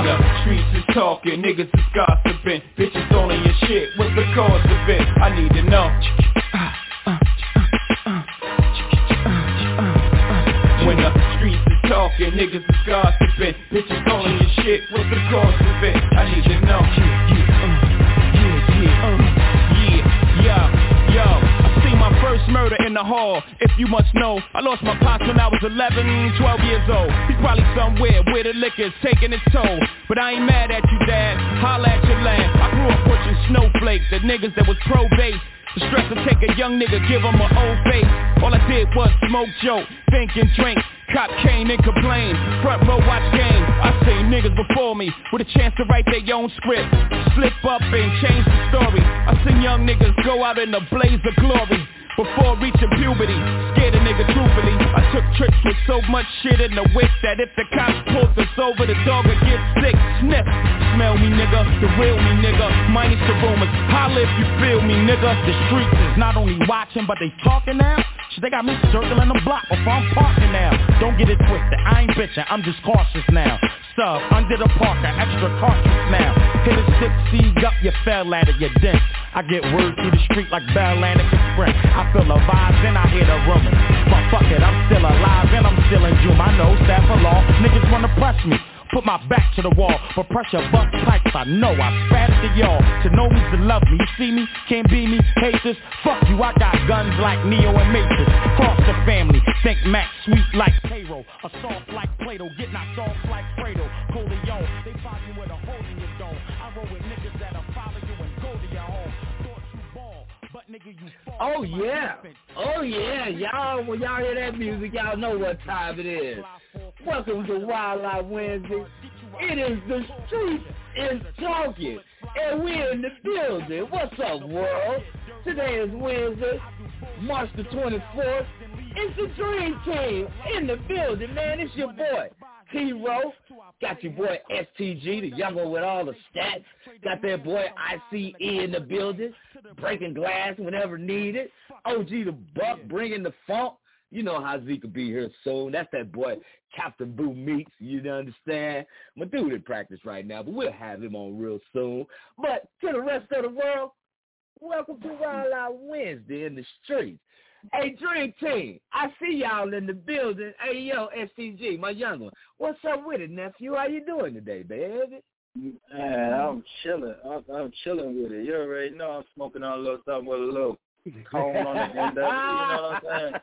when the streets is talking, niggas is gossiping. Bitches in your shit, what's the cause of it? I need to know. When the streets is talking, niggas is gossiping. Bitches in your shit, what's the cause of it? I need to know. Yeah, yeah, uh, yeah, the hall. If you must know I lost my pops when I was 11, 12 years old. He's probably somewhere where the liquor's taking its toll. But I ain't mad at you dad, holla at your land. I grew up pushing snowflakes at niggas that was pro-base. The stress to take a young nigga, give him an old face. All I did was smoke, joke, think and drink. Cop came and complain, front row watch game. I seen niggas before me with a chance to write their own script. Slip up and change the story. I seen young niggas go out in a blaze of glory. Before reaching puberty Scared a nigga truthfully. I took trips with so much shit in the whip That if the cops pulled us over The dog would get sick. Sniff. Smell me nigga. The real me nigga. Minus the rumors. Holla if you feel me nigga. The streets is not only watching But they talking now. Shit, they got me circling the block. Before I'm parking now. Don't get it twisted. I ain't bitching. I'm just cautious now. Sub under the parker Extra cautious now. Hit a six seed up You fell at it You dent. I get word through the street like Bell Atlantic Sprint I feel the vibes and I hear the rumors. But fuck it, I'm still alive and I'm still in June. I know staff of law, niggas wanna press me Put my back to the wall, but pressure bust pipes I know I spat to y'all. To know me to love me, you see me, can't be me, Haters, Fuck you, I got guns like Neo and Matrix. Cross the family, think Max sweet like payroll. A soft like Plato, get knocked off like Fredo. Corleone, they Oh yeah, oh yeah, y'all. When y'all hear that music, y'all know what time it is. Welcome to Wildlife Wednesday. It is the street is talking, and we're in the building. What's up, world? Today is Wednesday, March the 24th. It's the Dream Team in the building, man. It's your boy, T-Row. Got your boy STG, the young one with all the stats. Got that boy ICE in the building, breaking glass whenever needed. OG the Buck bringing the funk. You know how Zeke will be here soon. That's that boy Captain Boo Meats. You understand? My dude in practice right now, but we'll have him on real soon. But to the rest of the world, Welcome to Wild Out Wednesday in the streets. Hey, Dream Team, I see y'all in the building. Hey, yo, STG, my young one. What's up with it, nephew? How you doing today, baby? Man, I'm chilling. I'm, I'm chilling with it. You already know I'm smoking on a little something with a little cone on the end of it. You know what I'm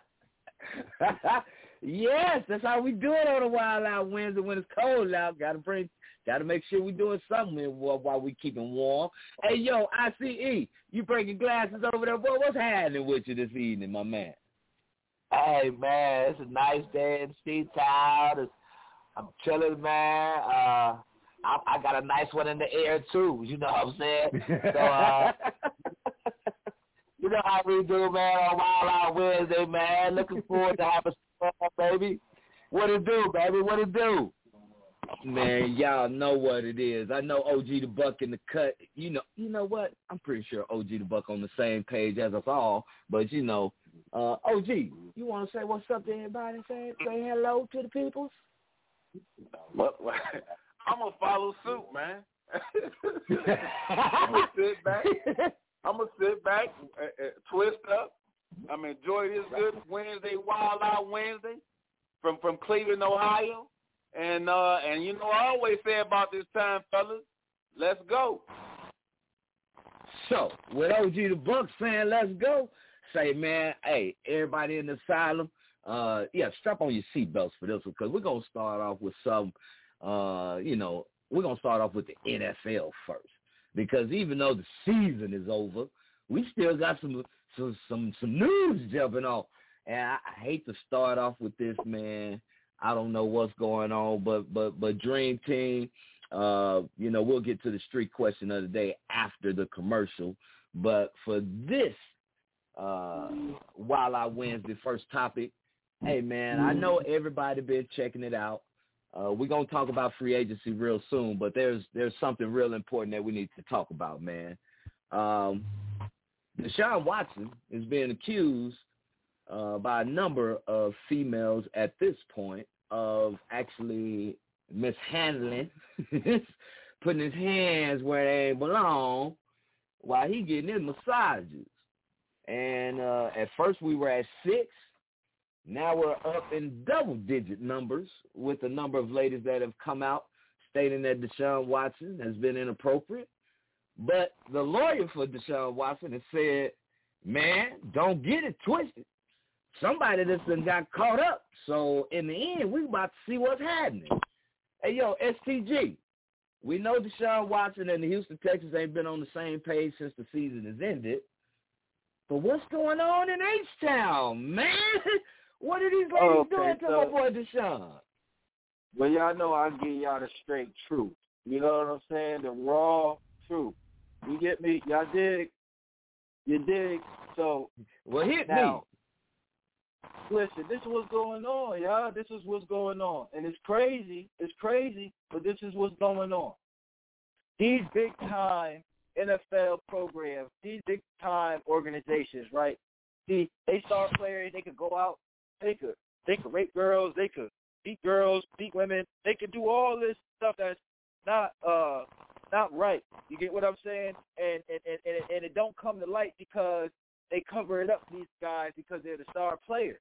saying? yes, that's how we do it on a Wild Out Wednesday when it's cold out. Got to bring Got to make sure we're doing something while we keeping warm. Hey, yo, ICE, you breaking glasses over there. Boy, what's happening with you this evening, my man? Hey, man, it's a nice day in Seatown. I'm chilling, man. Uh, I, I got a nice one in the air, too. You know what I'm saying? So, uh, you know how we do, man, on Wild Out Wednesday, man. Looking forward to having some fun, baby. What it do, baby? What it do? Man, y'all know what it is. I know OG the Buck in the cut. You know, you know what? I'm pretty sure OG the Buck on the same page as us all. But you know, uh, OG, you want to say what's up to everybody? Say say hello to the peoples. What, what? I'm gonna follow suit, man. I'm gonna sit back. I'm gonna sit back, uh, uh, twist up. I'm enjoy this good Wednesday, Wild Out Wednesday, from from Cleveland, Ohio. And uh and you know I always say about this time, fellas, let's go. So with OG the Buck saying let's go, say man, hey, everybody in the asylum, uh yeah, strap on your seatbelts for this one because we're gonna start off with some uh, you know, we're gonna start off with the NFL first. Because even though the season is over, we still got some some some, some news jumping off. And I, I hate to start off with this, man. I don't know what's going on, but but but Dream Team, uh, you know, we'll get to the street question of the day after the commercial. But for this, uh, while I the first topic, hey man, I know everybody been checking it out. Uh, we're gonna talk about free agency real soon, but there's there's something real important that we need to talk about, man. Um, Deshaun Watson is being accused uh, by a number of females at this point of actually mishandling, putting his hands where they belong while he getting his massages. And uh, at first we were at six. Now we're up in double-digit numbers with the number of ladies that have come out stating that Deshaun Watson has been inappropriate. But the lawyer for Deshaun Watson has said, man, don't get it twisted somebody that's been got caught up. So in the end, we about to see what's happening. Hey, yo, STG, we know Deshaun Watson and the Houston Texans ain't been on the same page since the season has ended. But what's going on in H-Town, man? What are these ladies okay, doing to so, my boy Deshaun? Well, y'all know I give y'all the straight truth. You know what I'm saying? The raw truth. You get me? Y'all dig? You dig? So, well, hit now, me. Listen, this is what's going on, y'all. This is what's going on. And it's crazy. It's crazy, but this is what's going on. These big time NFL programs, these big time organizations, right? See, they start players, they could go out, they could they could rape girls, they could beat girls, beat women, they could do all this stuff that's not uh not right. You get what I'm saying? And and and and, and it don't come to light because they cover it up these guys because they're the star players.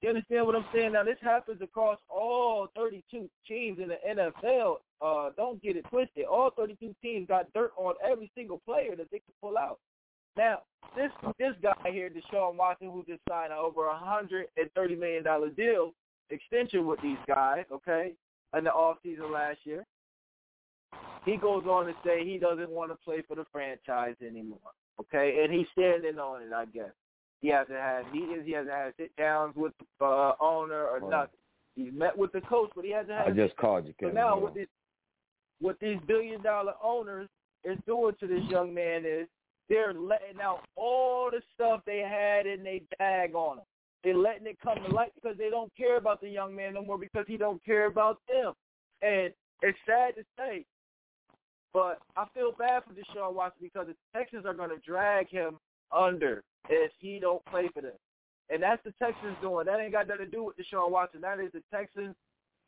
You understand what I'm saying? Now this happens across all 32 teams in the NFL. Uh, don't get it twisted. All 32 teams got dirt on every single player that they can pull out. Now this this guy here, Deshaun Watson, who just signed over a hundred and thirty million dollar deal extension with these guys, okay, in the off season last year. He goes on to say he doesn't want to play for the franchise anymore. Okay, and he's standing on it, I guess. He hasn't had meetings. He hasn't had sit downs with the uh, owner or nothing. He's met with the coach, but he hasn't had. I just called you. So now, what this, what these billion dollar owners is doing to this young man is they're letting out all the stuff they had in their bag on him. They're letting it come to light because they don't care about the young man no more because he don't care about them. And it's sad to say, but I feel bad for Deshaun Watson because the Texans are going to drag him under if he don't play for them. And that's the Texans doing. That ain't got nothing to do with Deshaun Watson. That is the Texans,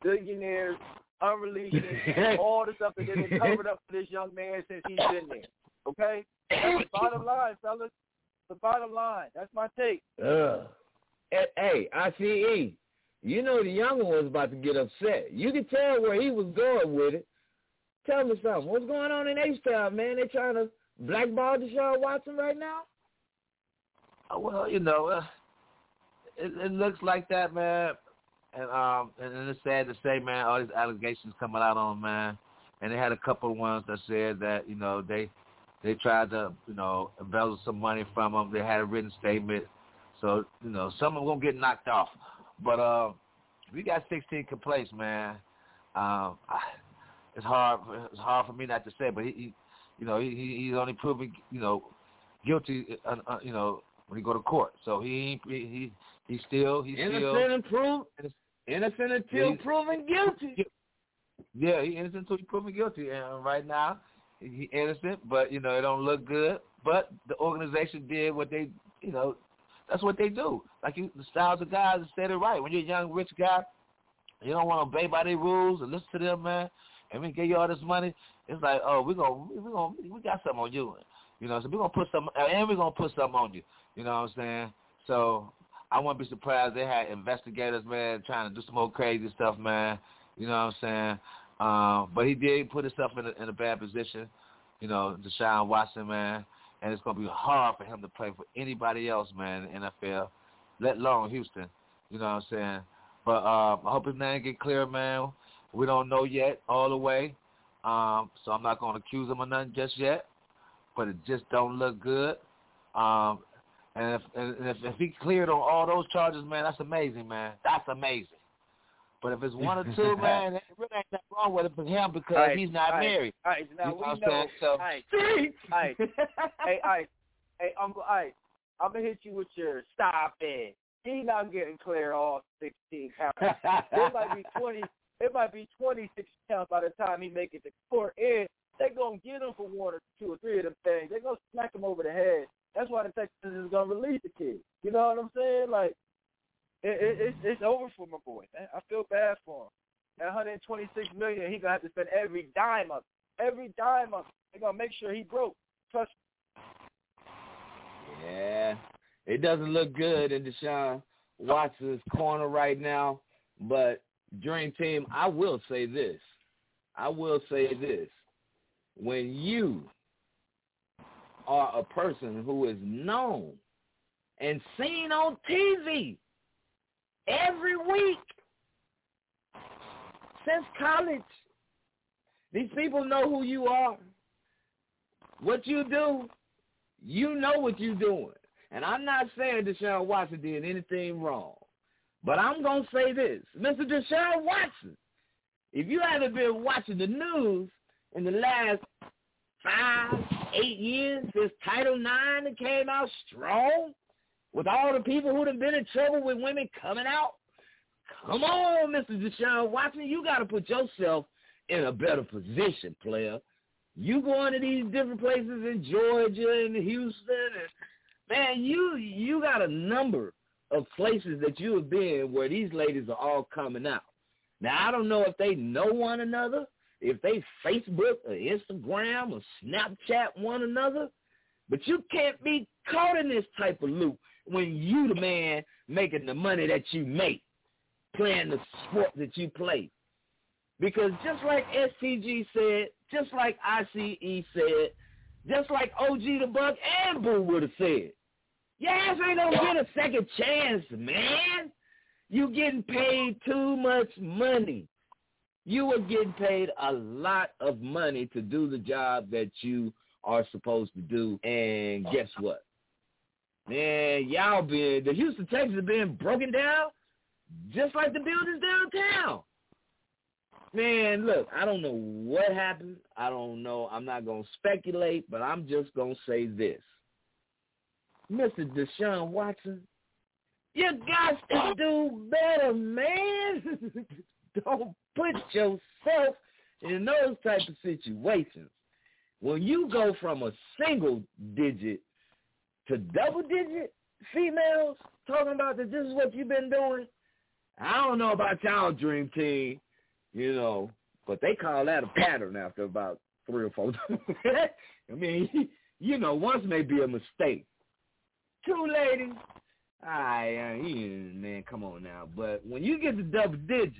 billionaires, unreleasing all the stuff that they've been covered up for this young man since he's been there. Okay? That's the bottom line, fellas. The bottom line. That's my take. Uh, hey, ICE, you know the young one was about to get upset. You could tell where he was going with it. Tell me something. What's going on in H-Town, man? They trying to blackball Deshaun Watson right now? Well, you know, uh, it, it looks like that, man. And um, and it's sad to say, man, all these allegations coming out on man. And they had a couple of ones that said that you know they they tried to you know embezzle some money from him. They had a written statement, so you know some of them gonna get knocked off. But uh, we got 16 complaints, man. Um, it's hard. It's hard for me not to say, but he, he you know, he, he's only proven, you know, guilty, uh, uh, you know, when he go to court. So he he he still he's innocent still until innocent until proven guilty. Yeah, he innocent until he's proven guilty, and right now he innocent, but you know it don't look good. But the organization did what they, you know, that's what they do. Like you, the styles of guys that said it right. When you're a young rich guy, you don't want to obey by their rules and listen to them, man. And we give you all this money. It's like, oh, we're gonna, we gonna, we got something on you. You know, so we're gonna put some, and we're gonna put something on you. You know what I'm saying? So I wouldn't be surprised they had investigators, man, trying to do some more crazy stuff, man. You know what I'm saying? Um, but he did put himself in a, in a bad position. You know, Deshaun Watson, man, and it's gonna be hard for him to play for anybody else, man, in the NFL, let alone Houston. You know what I'm saying? But uh, I hope his name get clear, man. We don't know yet all the way, um, so I'm not gonna accuse him of nothing just yet. But it just don't look good. Um, and if, and if if he cleared on all those charges, man, that's amazing, man. That's amazing. But if it's one or two, man, it really ain't nothing wrong with it for him because right, he's not right, married. All right, now You know we know. saying? So- All right, all right. hey, all right. Hey, Uncle Ike, I'm gonna hit you with your stop it. He not getting clear all 16 counts. It might be 20. It might be 26 counts by the time he make it to court. And they gonna get him for one or two or three of them things. They're gonna smack him over the head. That's why the Texans is gonna release the kid. You know what I'm saying? Like, it, it, it's it's over for my boy. Man. I feel bad for him. That 126 million, he gonna have to spend every dime of every dime of it. They gonna make sure he broke. Trust Yeah, it doesn't look good in Deshaun Watson's corner right now. But Dream Team, I will say this. I will say this. When you are a person who is known and seen on TV every week since college, these people know who you are, what you do, you know what you're doing. And I'm not saying Deshaun Watson did anything wrong. But I'm going to say this. Mr. Deshaun Watson, if you haven't been watching the news in the last five, eight years this Title IX came out strong, with all the people who have been in trouble with women coming out, come on, Mr. Deshaun Watson, you got to put yourself in a better position, player. You going to these different places in Georgia and Houston, and man, you you got a number of places that you have been where these ladies are all coming out. Now I don't know if they know one another, if they Facebook or Instagram or Snapchat one another, but you can't be caught in this type of loop when you the man making the money that you make, playing the sport that you play. Because just like STG said, just like ICE said, just like OG the Buck and Boo would have said, your ass ain't gonna get a second chance, man. You getting paid too much money. You are getting paid a lot of money to do the job that you are supposed to do. And oh. guess what? Man, y'all been, the Houston Texans have been broken down just like the buildings downtown. Man, look, I don't know what happened. I don't know. I'm not going to speculate, but I'm just going to say this. Mr. Deshaun Watson, you got to oh. do better, man. don't put yourself in those type of situations. When you go from a single digit to double digit females talking about that this is what you've been doing, I don't know about y'all dream team, you know, but they call that a pattern after about three or four. I mean, you know, once may be a mistake. Two ladies, I, uh, man, come on now. But when you get to double digits,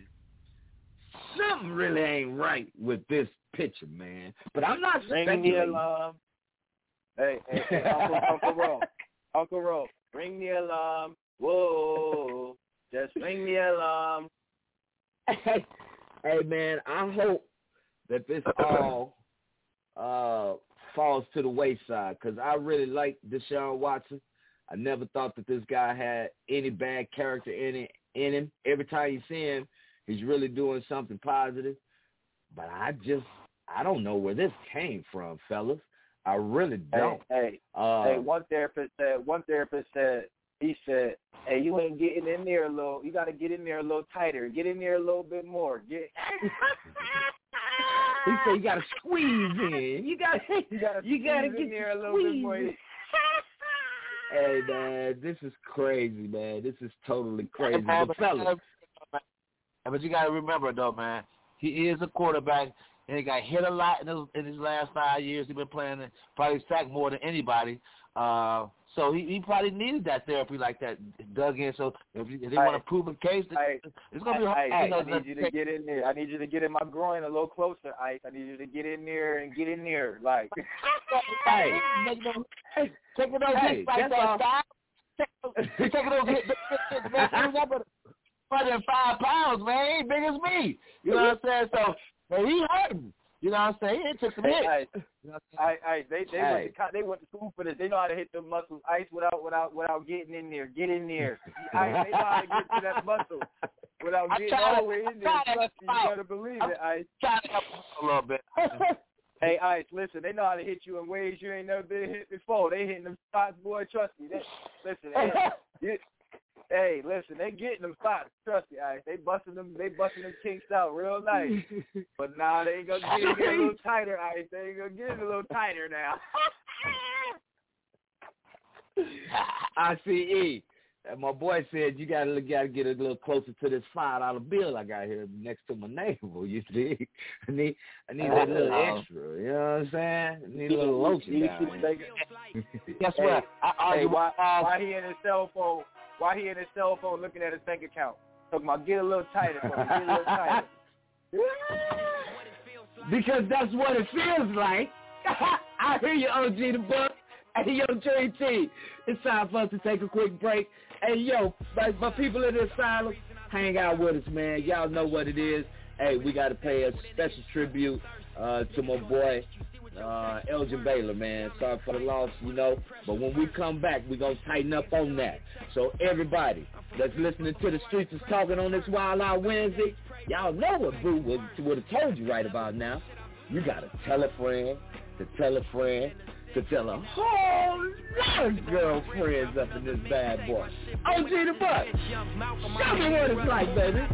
something really ain't right with this picture, man. But I'm not saying Ring the alarm. Hey, hey, hey Uncle, Uncle Ro, Uncle Ro, ring the alarm. Whoa, just ring the alarm. Hey, hey, man, I hope that this all uh falls to the wayside because I really like Deshaun Watson. I never thought that this guy had any bad character in it in him. Every time you see him, he's really doing something positive. But I just I don't know where this came from, fellas. I really don't. Hey, hey, uh, hey one therapist said one therapist said he said, "Hey, you ain't getting in there a little. You got to get in there a little tighter. Get in there a little bit more. Get." he said, "You got to squeeze in. You got got you got to get in there a little bit more." hey man, this is crazy, man. This is totally crazy. But fellas, but you got to remember though, man, he is a quarterback. And he got hit a lot in his, in his last five years. He's been playing, probably sacked more than anybody. Uh, so he, he probably needed that therapy like that dug in. So if, if they want to prove a case, I, it's going to be hard. I, you know, I need you to get in there. I need you to get in my groin a little closer, Ice. I need you to get in there and get in there, like. hey, take it those hey, hits like that. Take those hits, than five pounds, man. He ain't big as me. You know what I'm saying? So, man, he hurting. You know what I'm saying? It took some hits. Hey, I, I, they, they hey. went to they went to school for this. They know how to hit the muscles, ice without without without getting in there. Get in there. Ice, they know how to get to that muscle without getting all the way in there. Trust me, you better believe I'm it, Ice. Trying to help a little bit. hey, Ice, listen, they know how to hit you in ways you ain't never been hit before. They hitting them spots, boy. Trust me. They, listen, they, you, Hey, listen, they getting them spots. Trust me, Ice. They busting them. They busting them kinks out real nice. but now nah, they ain't gonna get it a little tighter, Ice. They ain't gonna get a little tighter now. I see E. And my boy said you gotta gotta get a little closer to this five dollar bill I got here next to my navel. You see, I need I need that little extra. You know what I'm saying? I need a little lotion down. Guess what? I argue hey, why, why he in his cell phone? Why he in his cell phone looking at his bank account? Talking about get a little tighter, me, get a little tighter. because that's what it feels like. I hear you, OG the book. Hey, yo, JT, it's time for us to take a quick break. Hey, yo, my, my people in the asylum, hang out with us, man. Y'all know what it is. Hey, we got to pay a special tribute uh, to my boy, uh, Elgin Baylor, man. Sorry for the loss, you know. But when we come back, we're going to tighten up on that. So everybody that's listening to the streets is talking on this Wild Out Wednesday, y'all know what Boo would, have told you right about now. You got to tell a friend to tell a friend to tell a whole lot of girlfriends up in this bad boy. OG the Buck, show me what it's like, baby.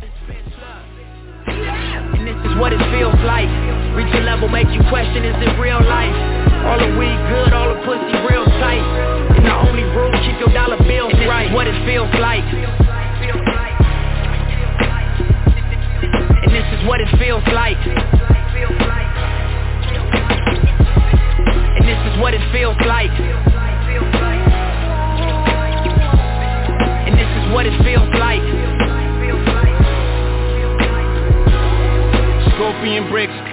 And this is what it feels like. Reach a level, make you question, is it real life? All the weed good, all the pussy real tight. In the only rule, keep your dollar bills and right. what it feels like. And this is what it feels like. And this is what it feels like. And this is what it feels like Scorpion bricks,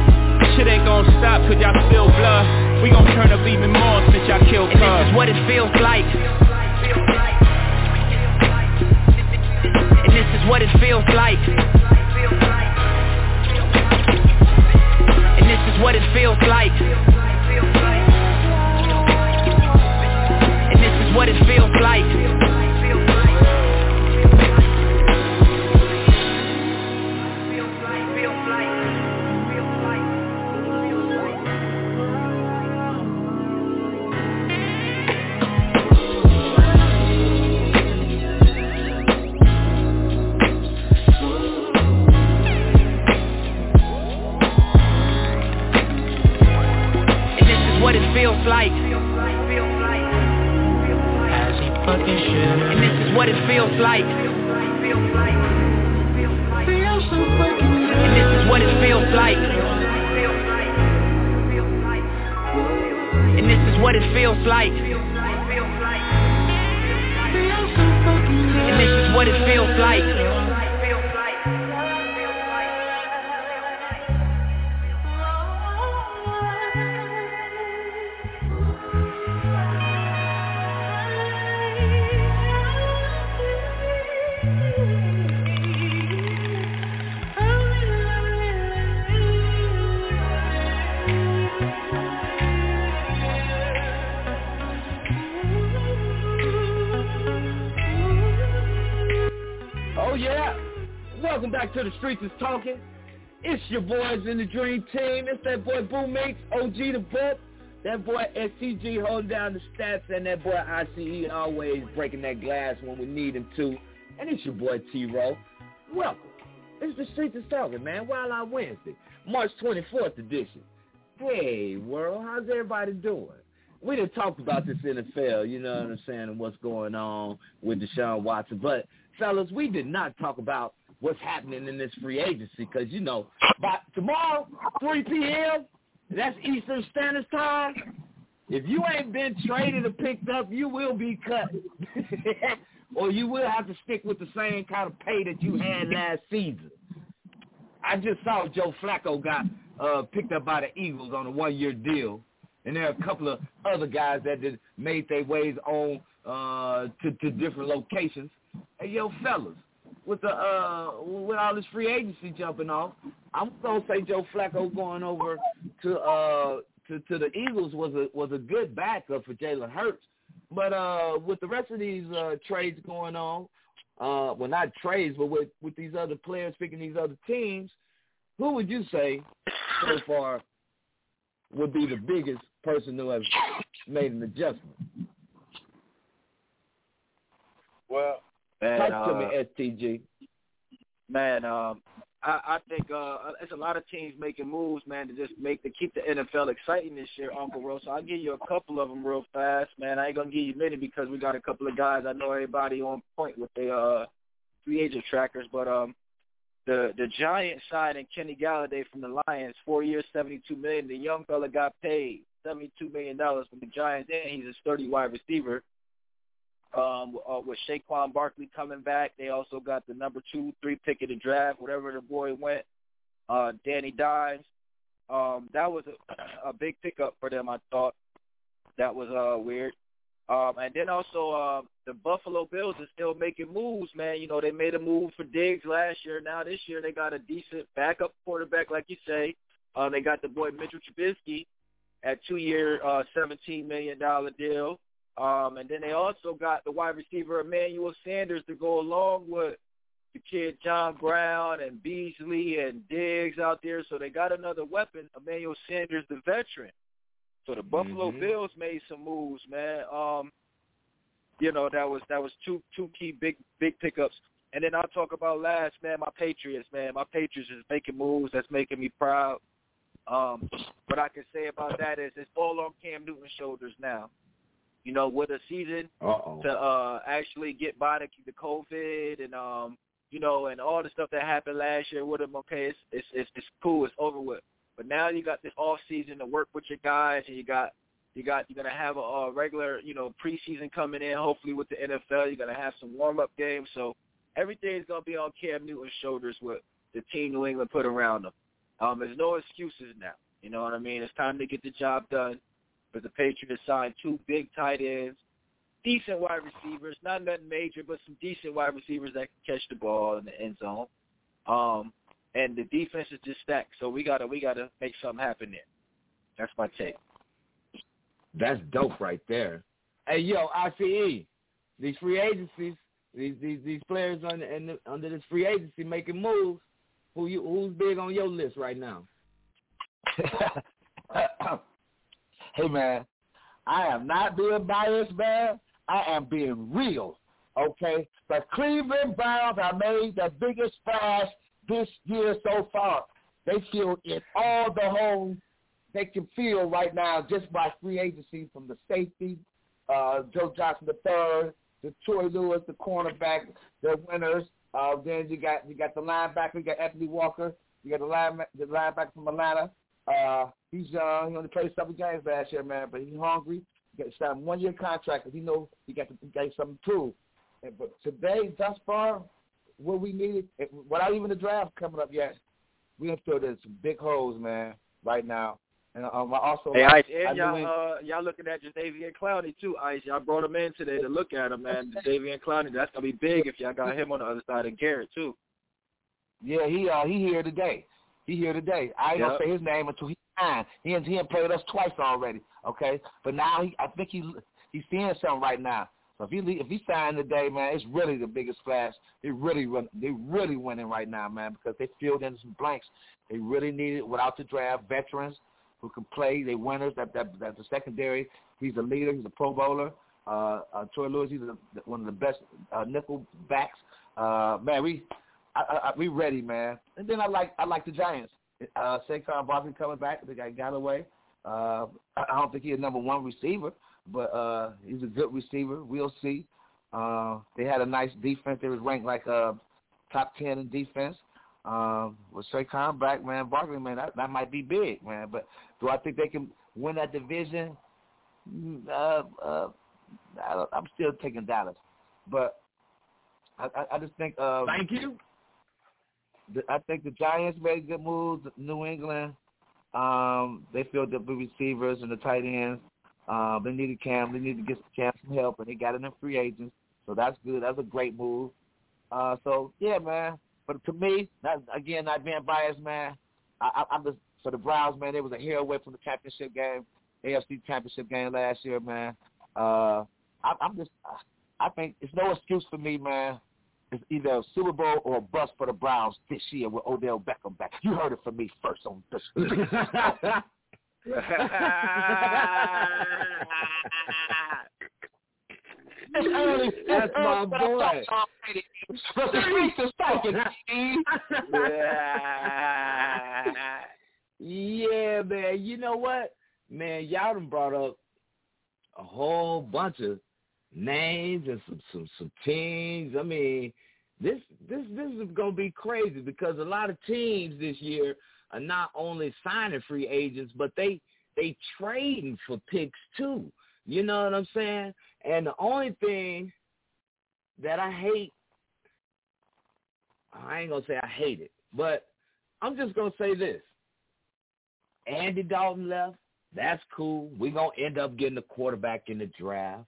Shit ain't gon' stop cause y'all blood We gon' turn up even more since y'all killed Cuz. And this is what it feels like. And this is what it feels like. And this is what it feels like. And this is what it feels like. What it feels like. And this is what it feels like. And this is what it feels like. And this is what it feels like. The streets is talking. It's your boys in the dream team. It's that boy Boo Makes, OG the book. That boy STG holding down the stats, and that boy ICE always breaking that glass when we need him to. And it's your boy T-Row. Welcome. It's the streets is talking, man. Wild Out Wednesday, March 24th edition. Hey, world, how's everybody doing? We done talked about this NFL, you know what I'm saying, and what's going on with Deshaun Watson. But, fellas, we did not talk about what's happening in this free agency because, you know, by tomorrow, 3 p.m., that's Eastern Standard Time, if you ain't been traded or picked up, you will be cut. or you will have to stick with the same kind of pay that you had last season. I just saw Joe Flacco got uh, picked up by the Eagles on a one-year deal. And there are a couple of other guys that did, made their ways on uh, to, to different locations. Hey, yo, fellas, with the uh with all this free agency jumping off, I'm gonna say Joe Flacco going over to uh to to the Eagles was a was a good backup for Jalen Hurts. But uh with the rest of these uh trades going on, uh well not trades, but with with these other players picking these other teams, who would you say so far would be the biggest person who has made an adjustment? Well, Man, Talk uh, to me, STG. Man, um, I, I think uh, it's a lot of teams making moves, man, to just make to keep the NFL exciting this year, Uncle Rose. So I'll give you a couple of them real fast, man. I ain't gonna give you many because we got a couple of guys. I know everybody on point with the uh, free agent trackers, but um, the the Giants signing Kenny Golladay from the Lions, four years, seventy two million. The young fella got paid seventy two million dollars from the Giants, and he's a sturdy wide receiver um, uh, with Saquon Barkley coming back. They also got the number two, three pick of the draft, whatever the boy went. Uh, Danny Dimes. Um, that was a, a big pickup for them. I thought that was uh, weird. Um, and then also uh, the Buffalo Bills are still making moves, man. You know they made a move for Diggs last year. Now this year they got a decent backup quarterback, like you say. Uh, they got the boy Mitchell Trubisky at two-year, uh, $17 million deal. Um, and then they also got the wide receiver Emmanuel Sanders to go along with the kid John Brown and Beasley and Diggs out there. So they got another weapon, Emmanuel Sanders, the veteran. So the Buffalo mm-hmm. Bills made some moves, man. Um, you know that was that was two two key big big pickups. And then I'll talk about last, man, my Patriots, man. My Patriots is making moves that's making me proud. Um, what I can say about that is it's all on Cam Newton's shoulders now you know, with a season Uh-oh. to uh actually get by the, the COVID and um you know and all the stuff that happened last year with him. Okay, it's it's it's, it's cool. It's over with. But now you got this off season to work with your guys, and you got you got you're gonna have a, a regular you know preseason coming in. Hopefully with the NFL, you're gonna have some warm up games. So everything's gonna be on Cam Newton's shoulders with the team New England put around him. Um, there's no excuses now. You know what I mean? It's time to get the job done. But the Patriots signed two big tight ends, decent wide receivers, not nothing major, but some decent wide receivers that can catch the ball in the end zone. Um, and the defense is just stacked. So we gotta we gotta make something happen there. That's my take. That's dope right there. Hey yo, ICE, these free agencies, these these these players under the, under this free agency making moves. Who you who's big on your list right now? hey man, I am not being biased, man. I am being real. Okay, the Cleveland Browns have made the biggest splash this year so far. They feel in all the holes they can feel right now just by free agency from the safety, uh, Joe Johnson the third, the Troy Lewis, the cornerback, the winners. Uh, then you got you got the linebacker, you got Anthony Walker, you got the line the linebacker from Atlanta. Uh, he's young. He only played seven games last year, man, but he's hungry. He got signed one year contract because he knows he got to he got something to prove. And, but today, thus far, what we needed, without even the draft coming up yet, we have filled in some big holes, man, right now. And um, I also, hey, Ice, and y'all, uh, y'all looking at Jadeveon Clowney too, Ice. Y'all brought him in today to look at him, man. Jadeveon Clowney, that's gonna be big if y'all got him on the other side of Garrett too. Yeah, he uh he here today. He here today. I ain't yep. gonna say his name until he signed. He and he had played us twice already. Okay, but now he I think he he's seeing something right now. So if he if he signed today, man, it's really the biggest splash. They really run, they really winning right now, man, because they filled in some blanks. They really needed without the draft veterans who can play. They winners. That that that's the secondary. He's a leader. He's a Pro Bowler. Uh, uh, Troy Lewis. He's a, one of the best uh, nickel backs. Uh, man, we I, I, we ready, man. And then I like I like the Giants. Uh, Saquon Barkley coming back. They got Galloway. Uh, I don't think he's a number one receiver, but uh, he's a good receiver. We'll see. Uh, they had a nice defense. They was ranked like uh, top ten in defense. Um, with Saquon back, man, Barkley, man, that, that might be big, man. But do I think they can win that division? Mm, uh, uh, I I'm still taking Dallas, but I, I, I just think. Uh, Thank you. I think the Giants made good moves. New England, um, they filled up the receivers and the tight ends. Um, they needed Cam. They needed to get Cam some help, and they got it in free agents. So that's good. That's a great move. Uh, so yeah, man. But to me, not, again, not being biased, man. I, I, I'm just for the Browns, man. They was a hair away from the championship game, AFC championship game last year, man. Uh, I, I'm just, I think it's no excuse for me, man. It's either a Super Bowl or a bust for the Browns this year with Odell Beckham back. You heard it from me first on this. It's early. That's my boy. But the streets is talking, Yeah, man. You know what? Man, y'all done brought up a whole bunch of names and some some some teams. I mean, this this this is gonna be crazy because a lot of teams this year are not only signing free agents, but they they trading for picks too. You know what I'm saying? And the only thing that I hate, I ain't gonna say I hate it, but I'm just gonna say this. Andy Dalton left. That's cool. We're gonna end up getting a quarterback in the draft.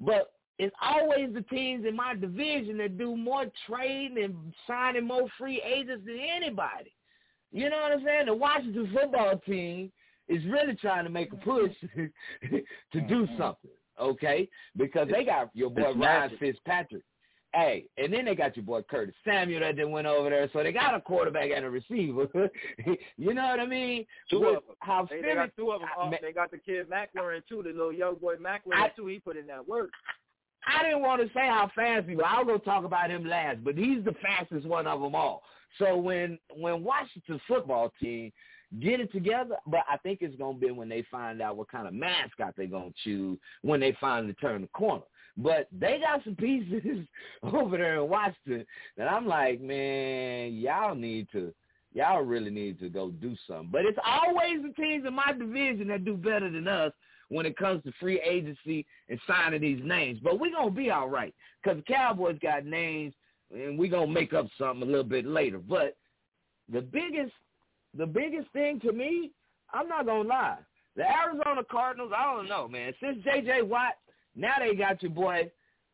But it's always the teams in my division that do more trading and signing more free agents than anybody. You know what I'm saying? The Washington football team is really trying to make a push to do mm-hmm. something, okay? Because they got your boy Ryan Fitzpatrick. Hey, and then they got your boy Curtis Samuel that then went over there, so they got a quarterback and a receiver. you know what I mean? Two With of them. How they, they got two of them. Uh, they got the kid McLaurin too, the little young boy McLaurin too. He put in that work. I didn't want to say how fast he was. I'll go talk about him last, but he's the fastest one of them all. So when when Washington football team get it together. But I think it's going to be when they find out what kind of mascot they're going to choose when they finally turn the corner. But they got some pieces over there in Washington that I'm like, man, y'all need to, y'all really need to go do something. But it's always the teams in my division that do better than us when it comes to free agency and signing these names. But we're going to be all right because the Cowboys got names, and we're going to make up something a little bit later. But the biggest the biggest thing to me, I'm not gonna lie, the Arizona Cardinals, I don't know, man. Since J.J. Watt, now they got your boy,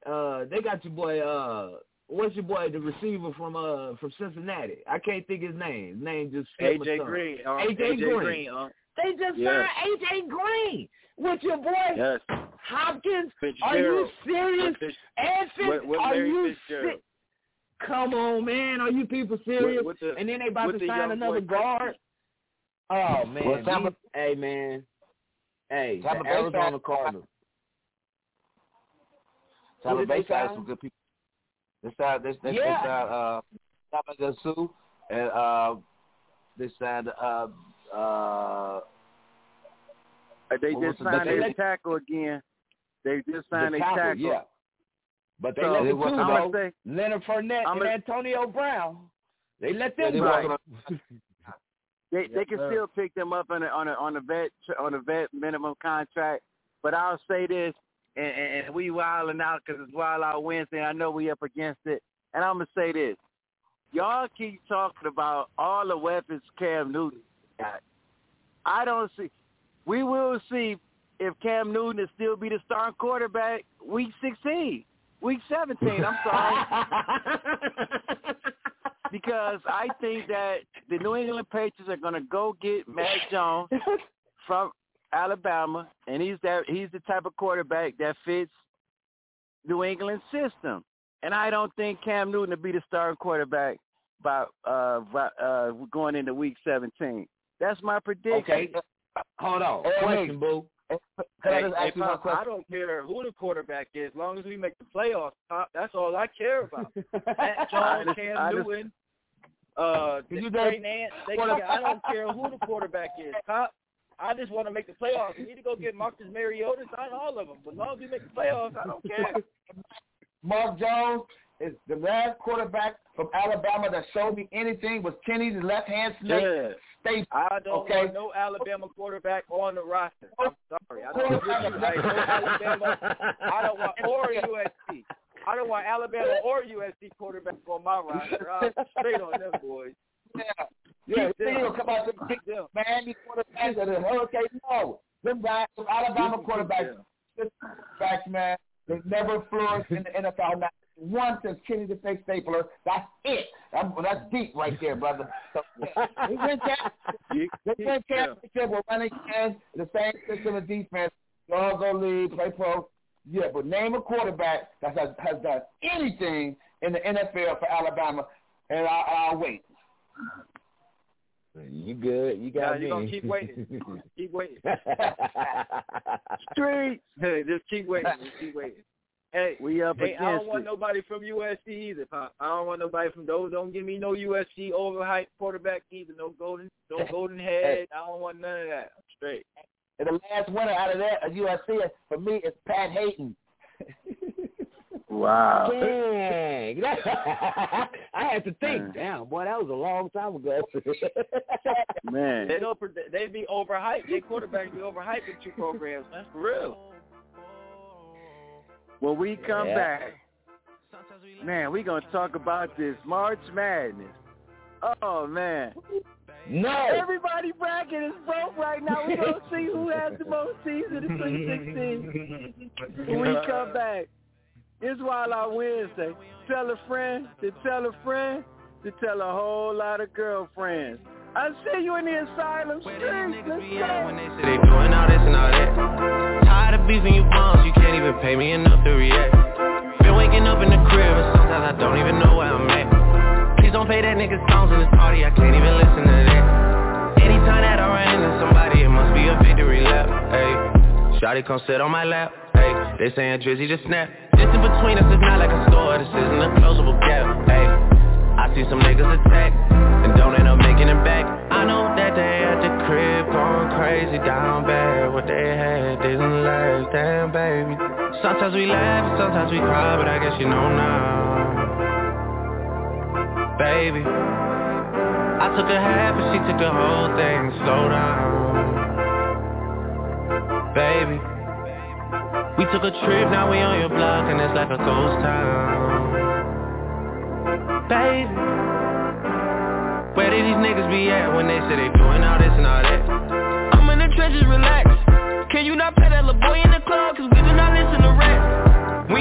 uh, they got your boy, uh, what's your boy, the receiver from uh from Cincinnati? I can't think his name. His name just AJ Green. Uh, AJ, AJ Green. Green uh, They just Yes. signed AJ Green with your boy yes. Hopkins. Are you serious? With, And Fitz, with, with are you Fitzgerald. si- Come on, man. Are you people serious? With, with the, and then they about to the sign another boy guard. Oh man, Well, Tampa- these- hey man, hey, Tampa the Arizona Cardinals. Tampa did Bay they signed some good people. They signed, they, they, Yeah. they signed uh, Ndamukong Suh, and uh, they signed uh, uh, They just signed they a let- tackle again. They just signed the a tackle, tackle. yeah. But they So, let the I'm two gonna go. say- Leonard Fournette I'm and a- Antonio Brown. They let them they go. Right. They Yes, they can sir. still pick them up on a on a on a vet on a vet minimum contract. But I'll say this, and, and, and we wilding out because it's Wild Out Wednesday. I know we up against it, and I'm gonna say this: y'all keep talking about all the weapons Cam Newton got. I don't see. We will see if Cam Newton will still be the starting quarterback week 16, week 17. I'm sorry. because I think that the New England Patriots are going to go get Mac Jones from Alabama, and he's that he's the type of quarterback that fits New England's system. And I don't think Cam Newton will be the starting quarterback by uh, by, uh going into Week 17. That's my prediction. okay, hold on. Hey, Question, boo. Can I Hey, hey, ask you one Pop, question? I don't care who the quarterback is, as long as we make the playoffs. Pop, that's all I care about. Mac Jones, I Cam just- Newton, uh, Did you Trey Lance. They I don't care who the quarterback is. Pop, I just want to make the playoffs. We need to go get Marcus Mariota, sign all of them. But as long as we make the playoffs, I don't care. Mac Jones is the last quarterback from Alabama that showed me anything was Kenny's left hand snake. Yeah. Stay I don't Okay. want no Alabama quarterback on the roster. I'm sorry. I don't want like, no Alabama. I don't want or USC. I don't want Alabama or USC quarterback on my roster. I'm straight on them boys. Yeah, yeah. Come out and kick them. Miami quarterbacks or the Hurricane. No, them guys, them Alabama quarterbacks, quarterbacks, man, they never flourished in the NFL. Not one since Kenny the Fake Stabler. That's it. That's, that's deep right there, brother. So, yeah, they win You- They win championship. We're running again. The same system of defense. Y'all go lead, play pro. Yeah, but name a quarterback that has, has done anything in the NFL for Alabama, and I, I'll wait. You good? You got you me. gonna keep waiting. Keep waiting. Street. Hey, just keep waiting. Just keep waiting. Hey, We up hey, I don't want it. nobody from USC either. Pop. I don't want nobody from those. Don't give me no USC overhyped quarterback either. No golden, no golden head. I don't want none of that. I'm straight. And the last winner out of that, of USC, for me, is Pat Haden. Wow. Dang. I had to think. Man. Damn, boy, that was a long time ago. Man. They don't. They be overhyped. Their quarterbacks be overhyped in two programs. That's for real. When we come Yeah. back, man, we gonna talk about this March Madness. Oh man. no. Everybody bracket is broke right now. We're gonna see who has the most teams in the Sweet 16. When we come back, it's Wild Out Wednesday. Tell a friend to tell a friend to tell a whole lot of girlfriends. I see you in the asylum streets. Let's niggas be at go. when they say they doing all this and all that? Tired of beefing you bums, you can't even pay me enough to react. Been waking up in the crib and sometimes I don't even know where I'm at. Please don't play that nigga songs in this party, I can't even listen to that. Anytime that I run into somebody, it must be a victory lap. Hey, Shotty come sit on my lap. Hey, they saying Drizzy just snap. Distance between us is not like a store, this isn't a closable gap. Hey, I see some niggas attack and don't end up making it back. I know that they at the crib going crazy down bad. What they had didn't last, damn baby. Sometimes we laugh, sometimes we cry, but I guess you know now, baby. I took a half and she took the whole thing. Slow down, baby. We took a trip, now we on your block and it's like a ghost town, baby. Where did these niggas be at when they say they doing all this and all that? I'ma in the trenches, relax. Can you not play that little boy in the club? Cause we do not listen to rap. We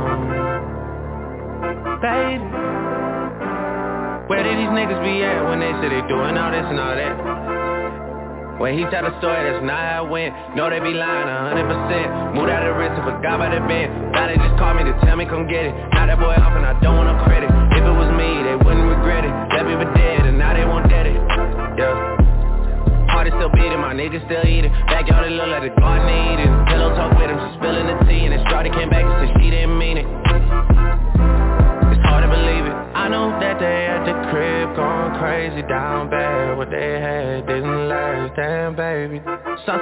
baby. Where did these niggas be at when they say they doing all this and all that? When he tell the story, that's not how it went. Know they be lying a hundred percent. Moved out of wrist and forgot about the bend Now they just call me to tell me come get it. Now that boy off and I don't want no credit. If it was me, they wouldn't regret it. Left me for dead and now they won't dead it. Yeah. Heart is still beating, my niggas still eating. Backyard it look like the garden eating Pillow talk with him, spilling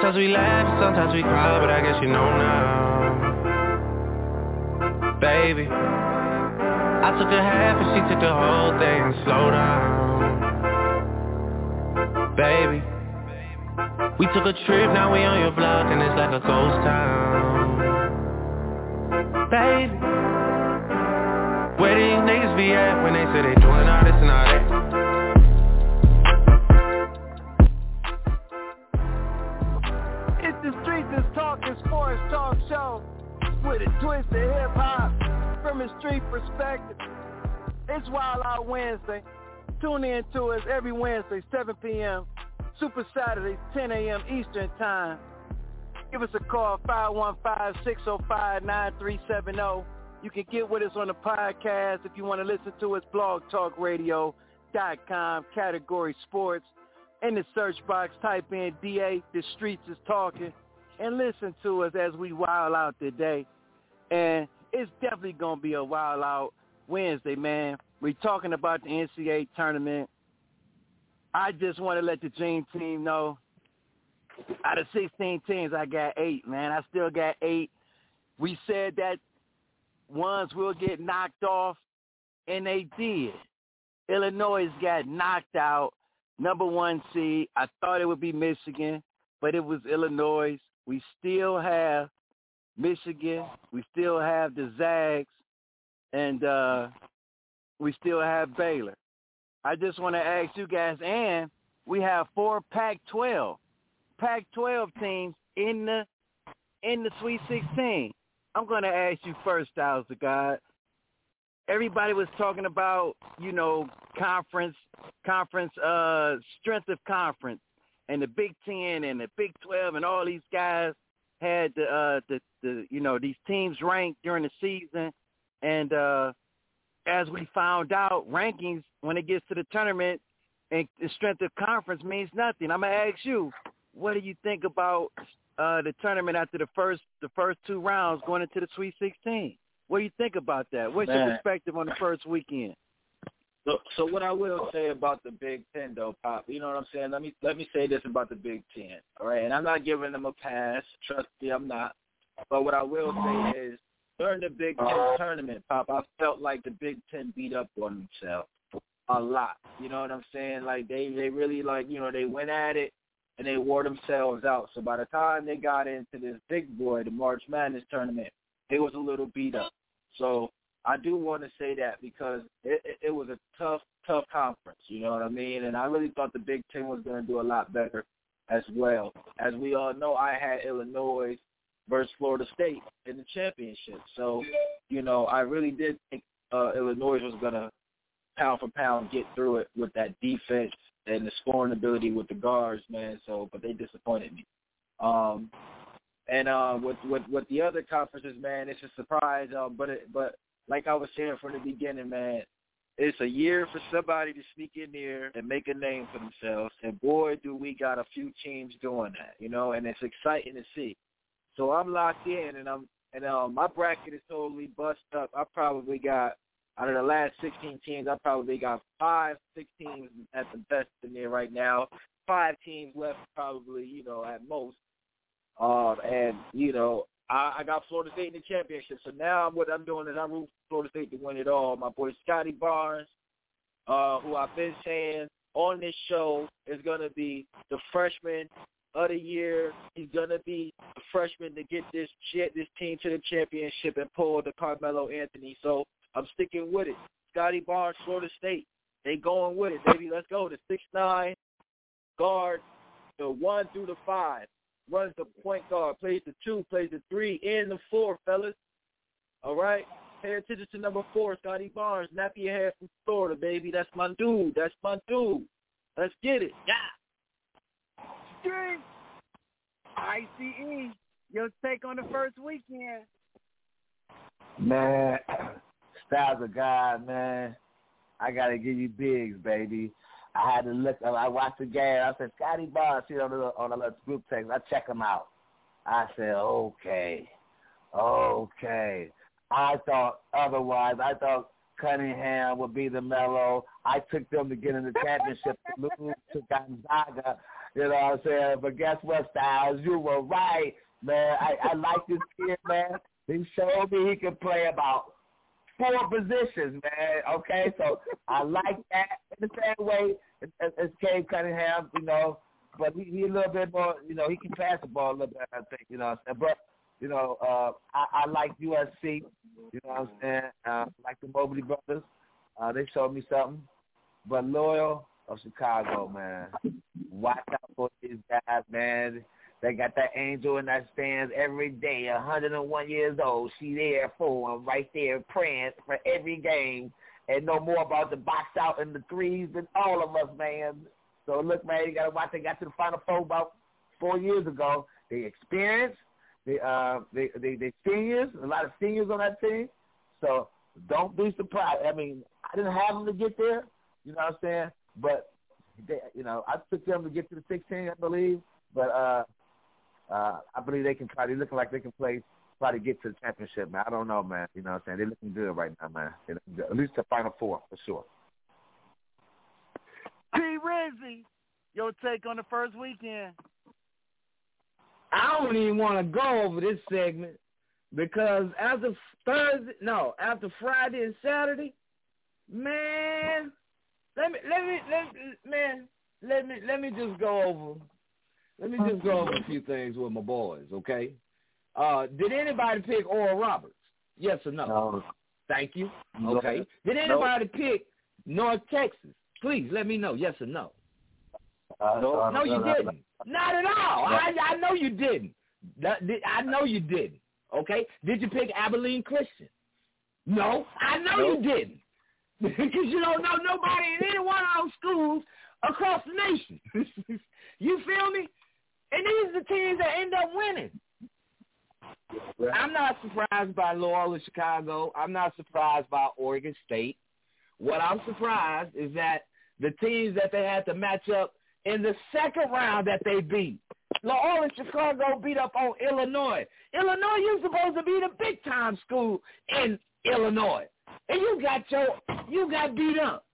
Sometimes we laugh, sometimes we cry But I guess you know now. Baby I took a half and she took the whole thing. Slow down. Baby We took a trip, now we on your block And it's like a ghost town. Baby where these niggas be at when they say they doing all this and all that? With a twist of hip hop from a street perspective. It's Wild Out Wednesday. Tune in to us every Wednesday, 7 p.m. Super Saturdays, 10 a.m. Eastern Time. Give us a call, 515-605-9370. You can get with us on the podcast if you want to listen to us, blogtalkradio.com, category sports. In the search box, type in DA, the streets is talking, and listen to us as we wild out today. And it's definitely going to be a wild out Wednesday, man. We're talking about the NCAA tournament. I just want to let the Dream team know out of 16 teams, I got eight, man. I still got eight. We said that ones will get knocked off, and they did. Illinois got knocked out, number one seed. I thought it would be Michigan, but it was Illinois. We still have Michigan. We still have the Zags, and uh, we still have Baylor. I just want to ask you guys, and we have four Pac-12, Pac-12 teams in the in the Sweet 16. I'm going to ask you first, Styles the God. Everybody was talking about, you know, conference, conference, uh, strength of conference, and the Big Ten and the Big Twelve, and all these guys had the, uh, the, the, you know, these teams ranked during the season, and uh, as we found out, rankings when it gets to the tournament and the strength of conference means nothing. I'm gonna ask you, what do you think about uh, the tournament after the first the first two rounds going into the Sweet 16. What do you think about that? What's Man. your perspective on the first weekend? So, so what I will say about the Big Ten, though, Pop, you know what I'm saying? Let me let me say this about the Big Ten, all right? And I'm not giving them a pass. Trust me, I'm not. But what I will say is, during the Big Ten tournament, Pop, I felt like the Big Ten beat up on themselves a lot. You know what I'm saying? Like they they really like you know they went at it and they wore themselves out. So by the time they got into this big boy, the March Madness tournament, they was a little beat up. So I do want to say that because it, it, it was a tough, tough conference. You know what I mean? And I really thought the Big Ten was going to do a lot better as well. As we all know, I had Illinois versus Florida State in the championship. So, you know, I really did think uh, Illinois was going to pound for pound get through it with that defense and the scoring ability with the guards, man. So, but they disappointed me. Um, and uh, with with with the other conferences, man, it's a surprise. Um, but it, but like I was saying from the beginning, man, it's a year for somebody to sneak in there and make a name for themselves. And boy, do we got a few teams doing that, you know, and it's exciting to see. So I'm locked in, and I'm and um, my bracket is totally bust up. I probably got out of the last 16 teams, I probably got five, six teams at the best in there right now. Five teams left, probably, you know, at most. Um, and you know, I, I got Florida State in the championship. So now what I'm doing is I'm rooting for Florida State to win it all. My boy Scottie Barnes, uh, who I've been saying on this show is going to be the freshman of the year. He's going to be the freshman to get this this team to the championship and pull the Carmelo Anthony. So I'm sticking with it. Scottie Barnes, Florida State. They going with it, baby. Let's go. The six nine guard, the one through the five runs the point guard, plays the two, plays the three, and the four, fellas. All right? Pay attention to number four, Scottie Barnes, nappy hair from Florida, baby. That's my dude. That's my dude. Let's get it. Yeah. Drink. ICE. Your take on the first weekend. Man, Styles of God, man. I gotta give you bigs, baby. I had to look. I watched the game. I said, Scottie Barnes, on the on the group text. I check him out. I said, okay, okay. I thought otherwise. I thought Cunningham would be the mellow. I took them to get in the championship. Lose to Gonzaga. You know what I'm saying? But guess what, Styles? You were right, man. I, I like this kid, man. He showed me he could play about four positions, man. Okay, so I like that in the same way as, as Cade Cunningham, you know, but he, he a little bit more, you know, he can pass the ball a little bit, I think, you know. But you know, uh, I, I like USC. You know what I'm saying? Uh, like the Mobley brothers, uh, they showed me something. But loyal of Chicago, man. Watch out for these guys, man. They got that angel in that stands every day, 101 years old. She there for him, right there praying for every game, and know more about the box out and the threes than all of us, man. So look, man, you gotta watch. They got to the Final Four about four years ago. They experienced, they uh, they they they seniors, a lot of seniors on that team. So don't be surprised. I mean, I didn't have them to get there, you know what I'm saying? But they, you know, I took them to get to the 16, I believe. But uh, uh, I believe they can try. They're looking like they can play, try to get to the championship, man. I don't know, man. You know what I'm saying? They're looking good right now, man. They're looking good. At least the final four, for sure. P. Rizzy, your take on the first weekend. I don't even want to go over this segment because after Thursday, no, after Friday and Saturday, man, let me, let me, let man, let me, let me just go over let me just go over a few things with my boys, okay? Uh, did anybody pick Oral Roberts? Yes or no? No. Thank you. Okay. Did anybody no. pick North Texas? Please let me know. Yes or no? Uh, no, no, you didn't. Not at all. I, I know you didn't. I know you didn't. Okay. Did you pick Abilene Christian? No, I know nope. you didn't. Because you don't know nobody in any one of those schools across the nation. you feel me? And these are the teams that end up winning. I'm not surprised by Loyola Chicago. I'm not surprised by Oregon State. What I'm surprised is that the teams that they had to match up in the second round that they beat. Loyola Chicago beat up on Illinois. Illinois, you're supposed to be the big time school in Illinois. And you got your you got beat up.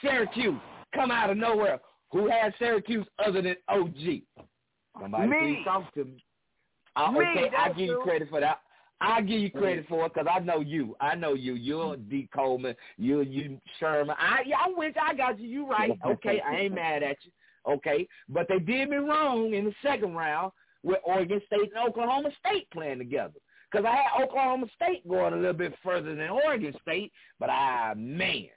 Syracuse come out of nowhere. Who has Syracuse other than OG? Somebody me. talk to me. Uh, me, okay, I give you credit for that. I give you credit for it because I know you. I know you. You're D. Coleman. You're you Sherman. I I wish I got you. You right. Okay, I ain't mad at you. Okay, but they did me wrong in the second round with Oregon State and Oklahoma State playing together. Because I had Oklahoma State going a little bit further than Oregon State, but I man,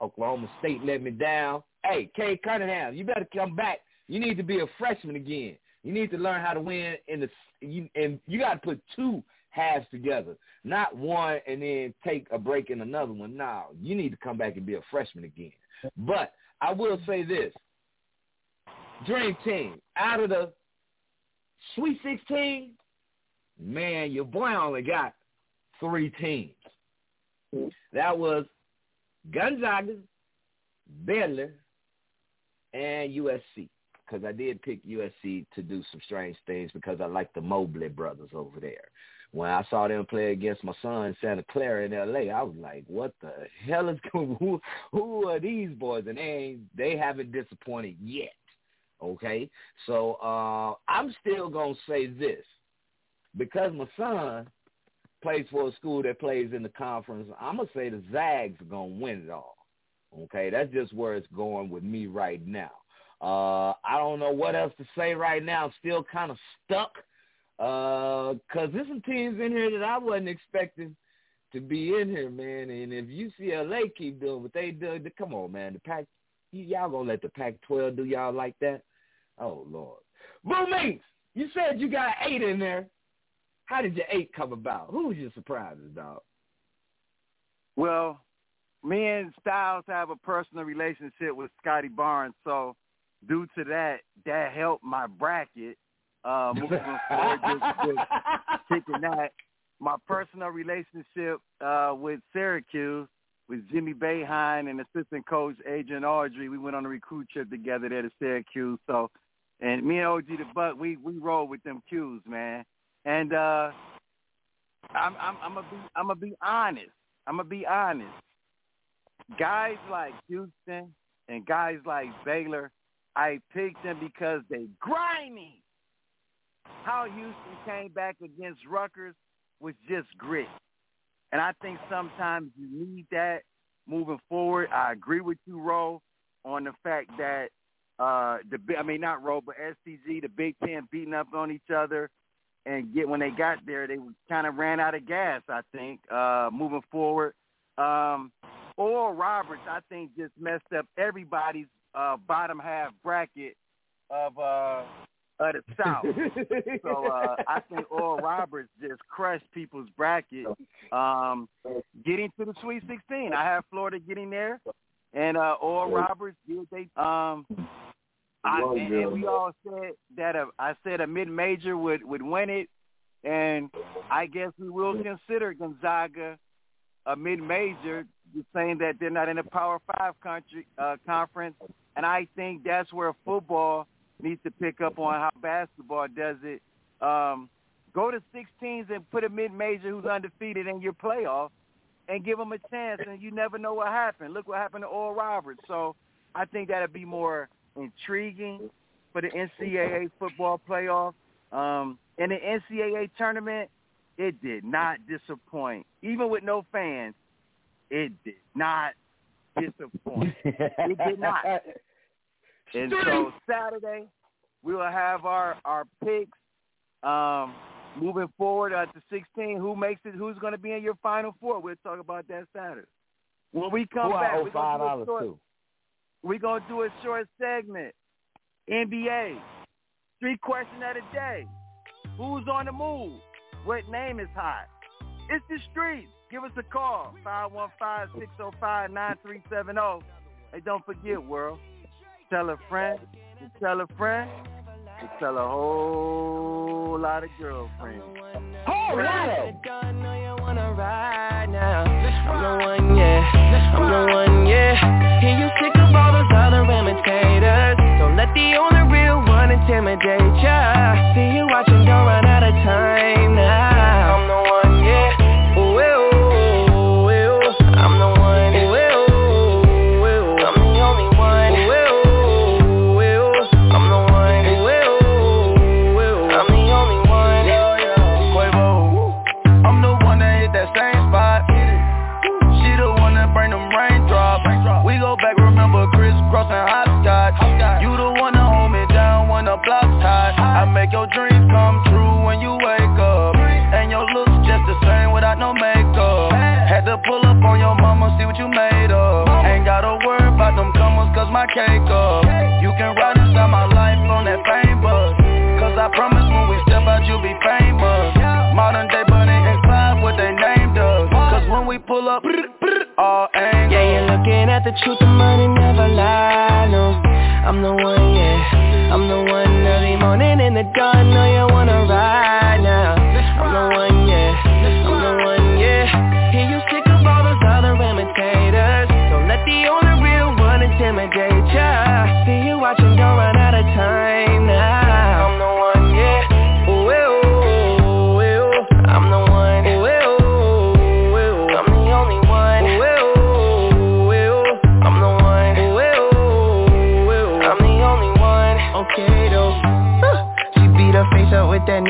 Oklahoma State let me down. Hey, Cade Cunningham, you better come back. You need to be a freshman again. You need to learn how to win in the and you got to put two halves together, not one and then take a break in another one. No, you need to come back and be a freshman again. But I will say this: Dream Team out of the Sweet 16, man, your boy only got three teams. That was Gonzaga, Baylor, and USC. Because I did pick USC to do some strange things because I like the Mobley brothers over there. When I saw them play against my son Santa Clara in L.A., I was like, "What the hell is going? Who, who are these boys?" And they they haven't disappointed yet. Okay, so uh, I'm still gonna say this because my son plays for a school that plays in the conference. I'm gonna say the Zags are gonna win it all. Okay, that's just where it's going with me right now. Uh, I don't know what else to say right now. Still kind of stuck because uh, there's some teams in here that I wasn't expecting to be in here, man. And if UCLA keep doing what they do, come on, man. The Pac, y'all gonna let the Pac-12 do y'all like that? Oh Lord, roommates, you said you got eight in there. How did your eight come about? Who was your surprises, dog? Well, me and Styles have a personal relationship with Scottie Barnes, so due to that, that helped my bracket. Uh, moving forward, just picking that. My personal relationship uh, with Syracuse with Jimmy Boeheim and assistant coach Adrian Autry. We went on a recruit trip together there to Syracuse. So, and me and OG the Buck, we we roll with them cues, man. And uh, I'm I'm I'm gonna be I'm gonna be honest. I'm gonna be honest. Guys like Houston and guys like Baylor, I picked them because they grimy. How Houston came back against Rutgers was just grit. And I think sometimes you need that moving forward. I agree with you, Ro, on the fact that uh the I mean not Ro, but STG, the Big Ten beating up on each other and get when they got there they kind of ran out of gas, I think, uh moving forward. Um Oral Roberts, I think, just messed up everybody's uh bottom half bracket of uh of the South. so uh, I think Oral Roberts just crushed people's bracket. Um, getting to the Sweet 16, I have Florida getting there, and uh, Oral Roberts did they. Um, I, and, and we all said that a, I said a mid major would would win it, and I guess we will consider Gonzaga a mid major, saying that they're not in a Power Five country uh, conference, and I think that's where football needs to pick up on how basketball does it. Um, go to 16s and put a mid-major who's undefeated in your playoff and give them a chance, and you never know what happened. Look what happened to Oral Roberts. So I think that'd be more intriguing for the NCAA football playoff. Um, in the NCAA tournament, it did not disappoint. Even with no fans, it did not disappoint. it did not. And so Saturday, we will have our our picks. Um, moving forward uh, to 16, who makes it? Who's going to be in your final four? We'll talk about that Saturday. When we come Who back, we're gonna, do a short, we're gonna do a short segment. NBA. Three question of the day. Who's on the move? What name is hot? It's the streets. Give us a call. 515-605-9370. Hey, don't forget, world. Tell a friend. to Tell a friend. to Tell a whole lot of girlfriends. Whole lot of I'm the one, yeah. I'm the one, yeah. Hear you sick of all those other imitators. Don't let the only real one intimidate ya. See you watching, don't run out of time now. Cake up. You can ride inside my life on that fame bus. Cause I promise when we step out you'll be famous. Modern day Bonnie and Clyde, what they named us. Cause when we pull up, all angles. Yeah, you're looking at the truth, the money never lie, no I'm the one, yeah I'm the one early morning in the dawn, know you wanna ride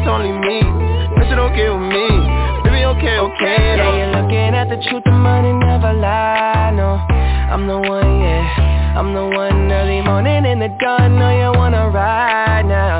that's only me. That shit okay with me. Baby okay, okay though. Yeah, you're looking at the truth The money never lie, no. I'm the one, yeah. I'm the one early morning in the dawn, know you wanna ride now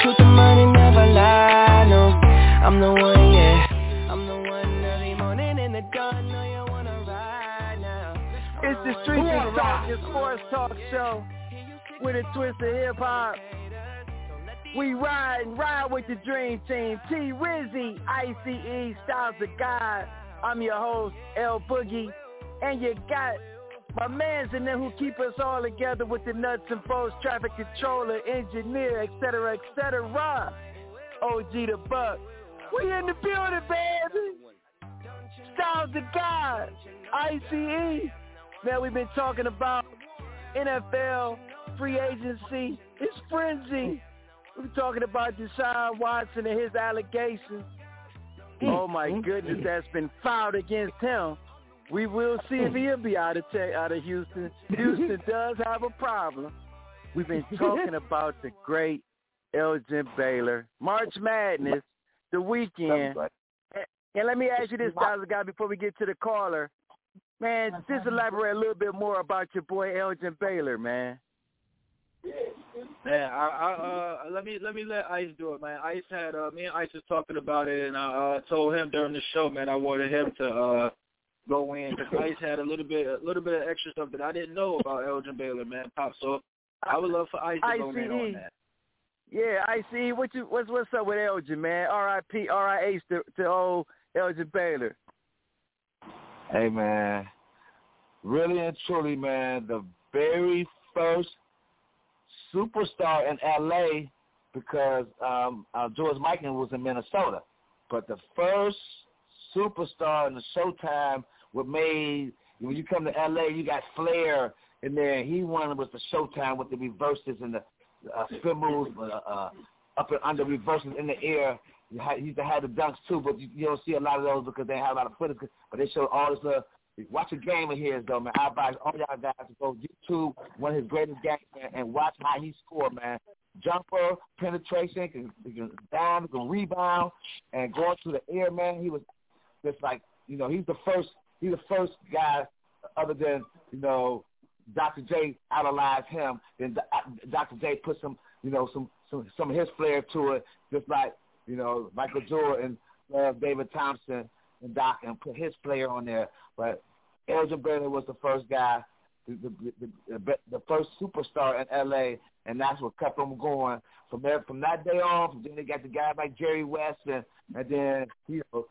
truth, the money never lie, no I'm the one, yeah I'm the one early morning in the dawn, know you wanna ride now It's the Street and Talk, your sports talk show with a twist of hip hop. We ride and ride with the dream team. T Rizzy, ICE, Styles of God. I'm your host, L Boogie. And you got my mans in there who keep us all together with the nuts and bolts, traffic controller, engineer, etc., etc. OG the Buck. We in the building, baby. Styles of God, ICE. Man, we've been talking about NFL, free agency. It's frenzy. We're talking about Deshaun Watson and his allegations. Oh my goodness, that's been filed against him. We will see if he'll be out of te- out of Houston. Houston does have a problem. We've been talking about the great Elgin Baylor, March Madness, the weekend. And, and let me ask you this, Dr. Guy, before we get to the caller. Man, just elaborate a little bit more about your boy Elgin Baylor, man. Man, I, I uh let me let me let Ice do it, man. Ice had uh me and Ice was talking about it, and I uh, told him during the show, man, I wanted him to uh go in because Ice had a little bit a little bit of extra stuff that I didn't know about Elgin Baylor, man. Pop, so I would love for Ice to go in on that. Yeah, I see. What you what's what's up with Elgin, man? R.I.P. R.I.H. to to old Elgin Baylor. Hey man, really and truly, man, the very first superstar in L.A. because um, uh, George Mikan was in Minnesota, but the first superstar in the Showtime was made when you come to L.A. You got Flair in there. He won with the Showtime with the reverses and the uh, spin moves uh, uh, up and under reverses in the air. You had, he used to have the dunks too, but you, you don't see a lot of those because they have a lot of footage. But they show all this. Uh, watch a game of his though, man. I advise all y'all guys to go YouTube one of his greatest games man, and watch how he scored, man. Jumper, penetration, can, can down, can rebound, and going through the air, man. He was just like you know he's the first he's the first guy other than you know Dr. J idolized him. Then Dr. J put some you know some some some of his flair to it, just like you know Michael Jordan, uh, David Thompson, and Doc, and put his flair on there. But Elgin Baylor was the first guy, the the, the, the, the first superstar in L.A., and that's what kept them going. From there, from that day on, then they got the guy like Jerry West, and and then you know,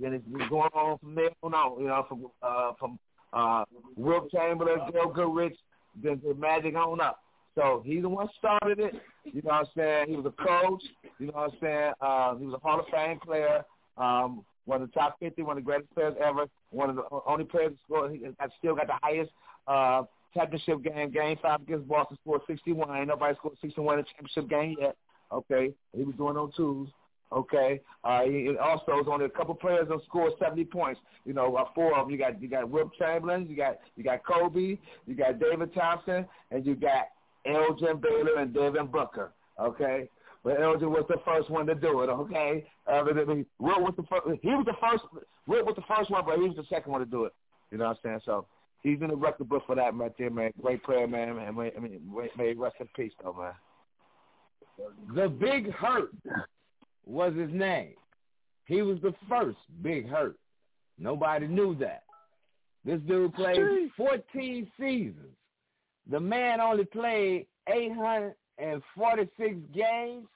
then it's been going on from there on out. You know, from uh, from uh, Wilt Chamberlain, Joe Goodrich, then the Magic on up. So he's the one started it. You know what I'm saying? He was a coach. You know what I'm saying? Uh, he was a Hall of Fame player. Um, one of the top 50, one of the greatest players ever. One of the only players. He still got the highest uh, championship game. Game five against Boston scored 61. Ain't nobody scored 61 in a championship game yet. Okay, he was doing on twos. Okay, uh, he also was only a couple players that scored seventy points. You know, uh, four of them. You got you got Wilt Chamberlain, you got you got Kobe, you got David Thompson, and you got Elgin Baylor and Devin Booker. Okay, but Elgin was the first one to do it. Okay, uh, Wilt was the first. He was the first. Wilt was the first one, but he was the second one to do it. You know what I'm saying? So he's in the record book for that right there, man. Great player, man. And I mean, may rest in peace, though, man. The Big Hurt was his name. He was the first Big Hurt. Nobody knew that. This dude played 14 seasons. The man only played 846 games,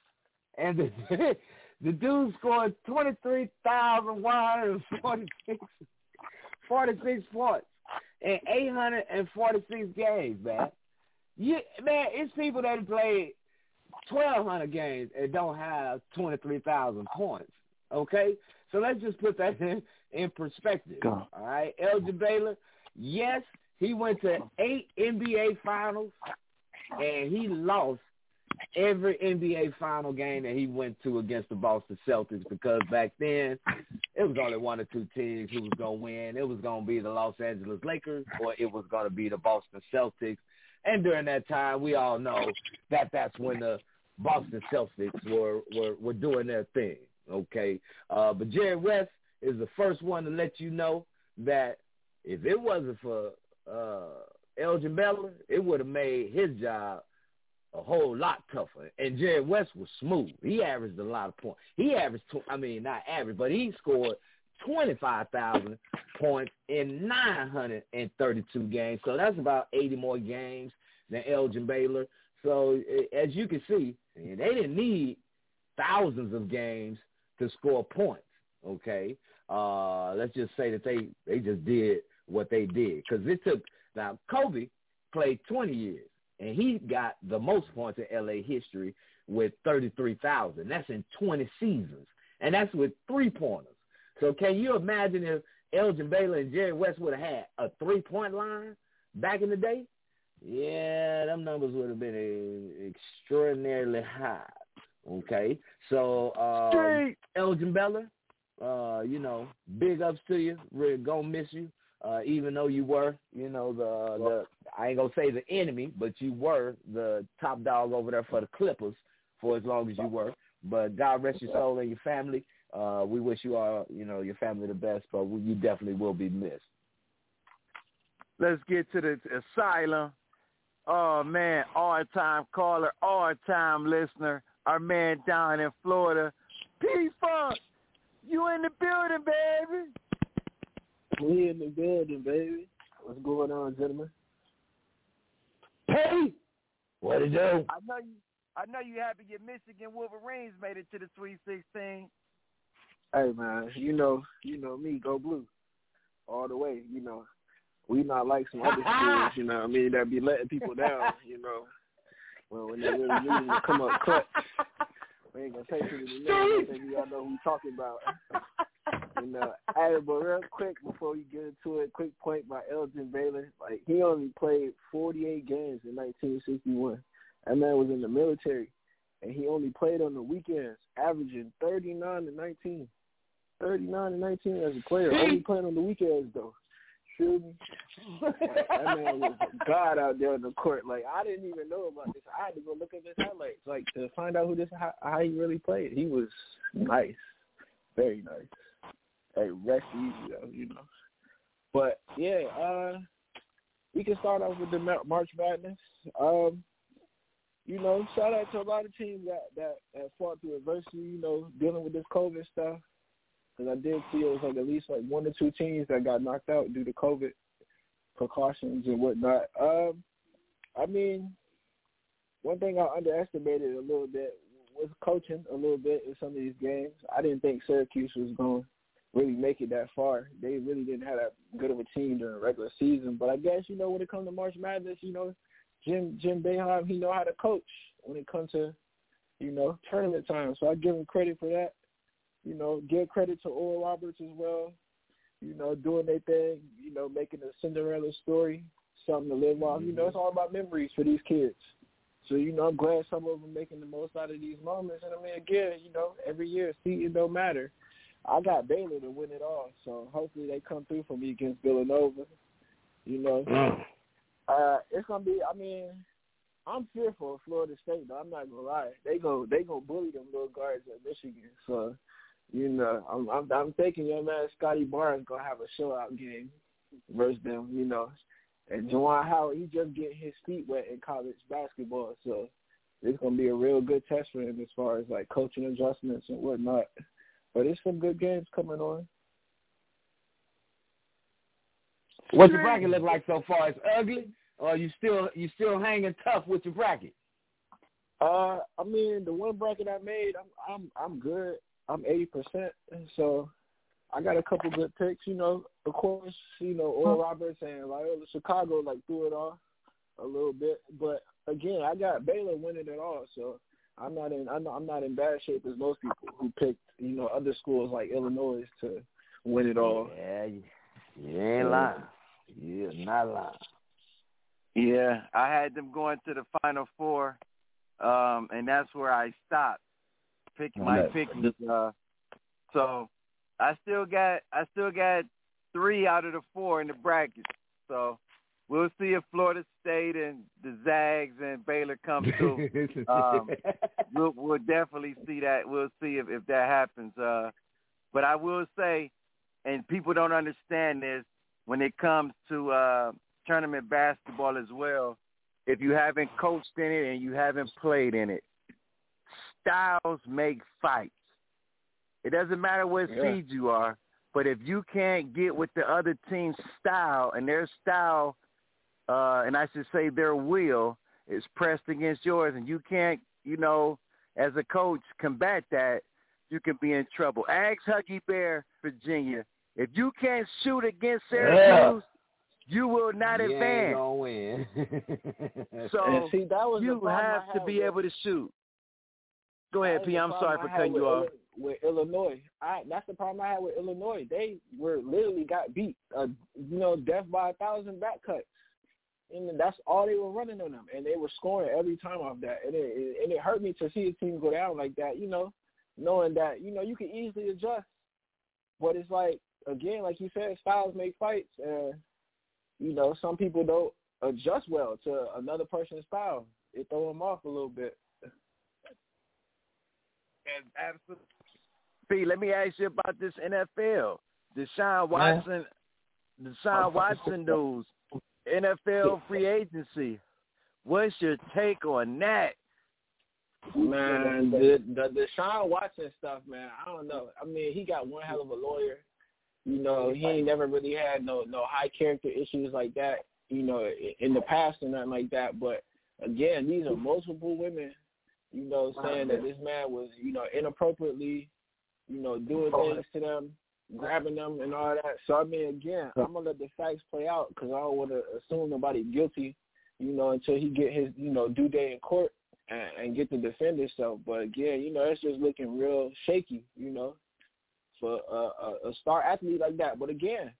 and the, the dude scored 23,146 46 points in 846 games, man. You, man, it's people that play 1,200 games and don't have 23,000 points, okay? So let's just put that in, in perspective, all right? Elgin Baylor, yes, he went to eight NBA finals, and he lost every NBA final game that he went to against the Boston Celtics because back then it was only one or two teams who was going to win. It was going to be the Los Angeles Lakers or it was going to be the Boston Celtics. And during that time, we all know that that's when the Boston Celtics were were, were doing their thing. Okay, uh, but Jerry West is the first one to let you know that if it wasn't for uh, Elgin Baylor, it would have made his job a whole lot tougher. And Jerry West was smooth. He averaged a lot of points. He averaged, tw- I mean, not average, but he scored 25,000 points in 932 games. So that's about 80 more games than Elgin Baylor. So as you can see, they didn't need thousands of games to score points. Okay, uh, let's just say that they they just did what they did because it took now Kobe played 20 years and he got the most points in LA history with 33,000. That's in 20 seasons, and that's with three pointers. So can you imagine if Elgin Baylor and Jerry West would have had a three point line back in the day? Yeah, them numbers would have been extraordinarily high. Okay, so um, Elgin Baylor, uh, you know, big ups to you. We're gonna miss you uh, even though you were, you know, the the I ain't gonna say the enemy, but you were the top dog over there for the Clippers for as long as you were. But God rest your soul and your family. Uh, we wish you all, you know, your family the best, but you definitely will be missed. Let's get to the asylum. Oh man, all time caller, all time listener, our man down in Florida. P Funk, you in the building, baby. We in the building, baby. What's going on, gentlemen? Hey, what it do? I know you. I know you happy your Michigan Wolverines made it to the Sweet Sixteen. Hey man, you know, you know me, go blue, all the way. You know, we not like some other schools. You know, what I mean that be letting people down. You know, well when they really need to come up clutch. We ain't gonna take too many names. I think y'all know who we talking about. you know, hey, but real quick before we get into it, quick point by Elgin Baylor. Like he only played 48 games in 1961. That man was in the military, and he only played on the weekends, averaging 39 to 19. 39 to 19 as a player, only playing on the weekends though. Feel me? that man was God out there on the court. Like I didn't even know about this. I had to go look at his highlights, like to find out who this how, how he really played. He was nice, very nice. Hey, rest easy you know. But yeah, uh, we can start off with the March Madness. Um, you know, shout out to a lot of teams that that, that fought through adversity. You know, dealing with this COVID stuff. Because I did see it was like at least like one or two teams that got knocked out due to COVID precautions and whatnot. Um, I mean, one thing I underestimated a little bit was coaching a little bit in some of these games. I didn't think Syracuse was going really make it that far. They really didn't have that good of a team during the regular season. But I guess you know when it comes to March Madness, you know Jim Jim Boeheim he know how to coach when it comes to you know tournament time. So I give him credit for that. You know, give credit to Oral Roberts as well. You know, doing their thing. You know, making a Cinderella story something to live off. You know, it's mm-hmm. all about memories for these kids. So you know, I'm glad some of them making the most out of these moments. And I mean, again, you know, every year seeding don't matter. I got Baylor to win it all, so hopefully they come through for me against Villanova. You know, Mm. uh, it's gonna be. I mean, I'm fearful of Florida State. though. I'm not gonna lie. They go, they go bully them little guards at Michigan. So, you know, I'm, I'm, I'm thinking your man Scottie Barnes gonna have a showout game versus them. You know, and Juwan Howard, he just getting his feet wet in college basketball. So, it's gonna be a real good test for him as far as like coaching adjustments and whatnot. But it's some good games coming on. What's your bracket look like so far? It's ugly, or you still you still hanging tough with your bracket? Uh, I mean, the one bracket I made, I'm I'm I'm good. I'm eighty percent, so I got a couple good picks. You know, of course, you know, Oral Roberts and Loyola Chicago like threw it off a little bit, but again, I got Baylor winning it all, so I'm not in I'm not, I'm not in bad shape as most people who picked you know other schools like Illinois to win it all. Yeah, you, you ain't lying. You're not lying. Yeah, I had them going to the final four, um, and that's where I stopped picking my Okay. picks. Uh, so I still got I still got three out of the four in the bracket. So we'll see if Florida State and the Zags and Baylor come through. um, we'll, we'll definitely see that. We'll see if, if that happens. Uh, but I will say, and people don't understand this when it comes to uh, tournament basketball as well. If you haven't coached in it and you haven't played in it, styles make fights. It doesn't matter what Yeah. seed you are, but if you can't get with the other team's style and their style, uh, and I should say their will is pressed against yours, and you can't, you know, as a coach, combat that, you can be in trouble. Ask Huggy Bear, Virginia. If you can't shoot against Syracuse, you will not you advance. gonna win. So see, that was you have to be with- able to shoot. Go ahead, That P. was the I'm sorry for cutting you off. With Illinois, I that's the problem I had with Illinois. They were literally got beat, uh, you know, death by a thousand back cuts, and that's all they were running on them, and they were scoring every time off that, and it, it and it hurt me to see a team go down like that. You know, knowing that you know you can easily adjust, but it's like again, like you said, styles make fights, and you know some people don't adjust well to another person's style. It throw them off a little bit. And absolutely. P, let me ask you about this NFL. Deshaun Watson, Deshaun Watson news, NFL free agency. What's your take on that? Man, the the Deshaun Watson stuff, man. I don't know. I mean, he got one hell of a lawyer. You know, he ain't never really had no no high character issues like that. You know, in the past or nothing like that. But again, these are multiple women. You know, saying that this man was you know inappropriately, you know, doing oh, things to them, grabbing them and all that. So I mean, again, I'm gonna let the facts play out because I don't want to assume nobody guilty. You know, until he get his you know due day in court and, and get to defend himself. But again, you know, it's just looking real shaky, you know, for a, a, a star athlete like that. But again,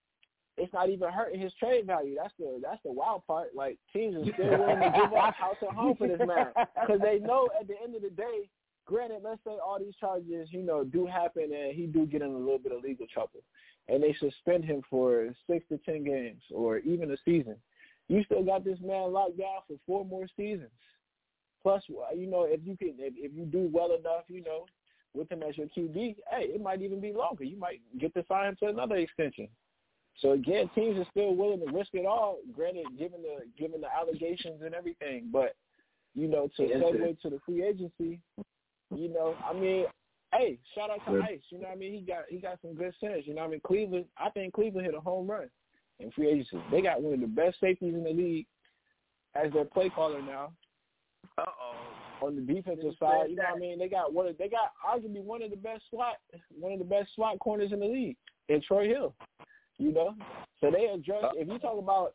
it's not even hurting his trade value. That's the that's the wild part. Like teams are still willing to give up house and home for this man because they know at the end of the day. Granted, let's say all these charges, you know, do happen and he do get in a little bit of legal trouble, and they suspend him for six to ten games or even a season. You still got this man locked down for four more seasons. Plus, you know, if you can, if, if you do well enough, you know, with him as your QB, hey, it might even be longer. You might get to sign him to another extension. So again, teams are still willing to risk it all. Granted, given the given the allegations and everything, but you know, to Yes, segue to the free agency, you know, I mean, hey, shout out to Good. Ice. You know, what I mean, he got he got some good sense. You know, what I mean, Cleveland. I think Cleveland hit a home run in free agency. They got one of the best safeties in the league as their play caller now Uh oh. on the defensive side. You know what I mean? They got one. Of, they got arguably one of the best slot, one of the best slot corners in the league in Troy Hill. You know, so they address. If you talk about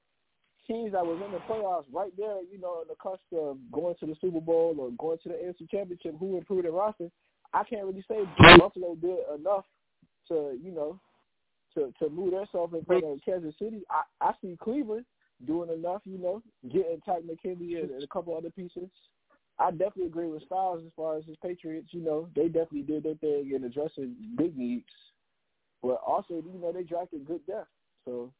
teams that was in the playoffs right there, you know, on the cusp of going to the Super Bowl or going to the AFC Championship, who improved their roster, I can't really say Buffalo did enough to, you know, to to move themselves in front of Kansas City. I, I see Cleveland doing enough, you know, getting Takk McKinley and, and a couple other pieces. I definitely agree with Styles as far as his Patriots. You know, they definitely did their thing in addressing big needs, but also you know they drafted good depth. So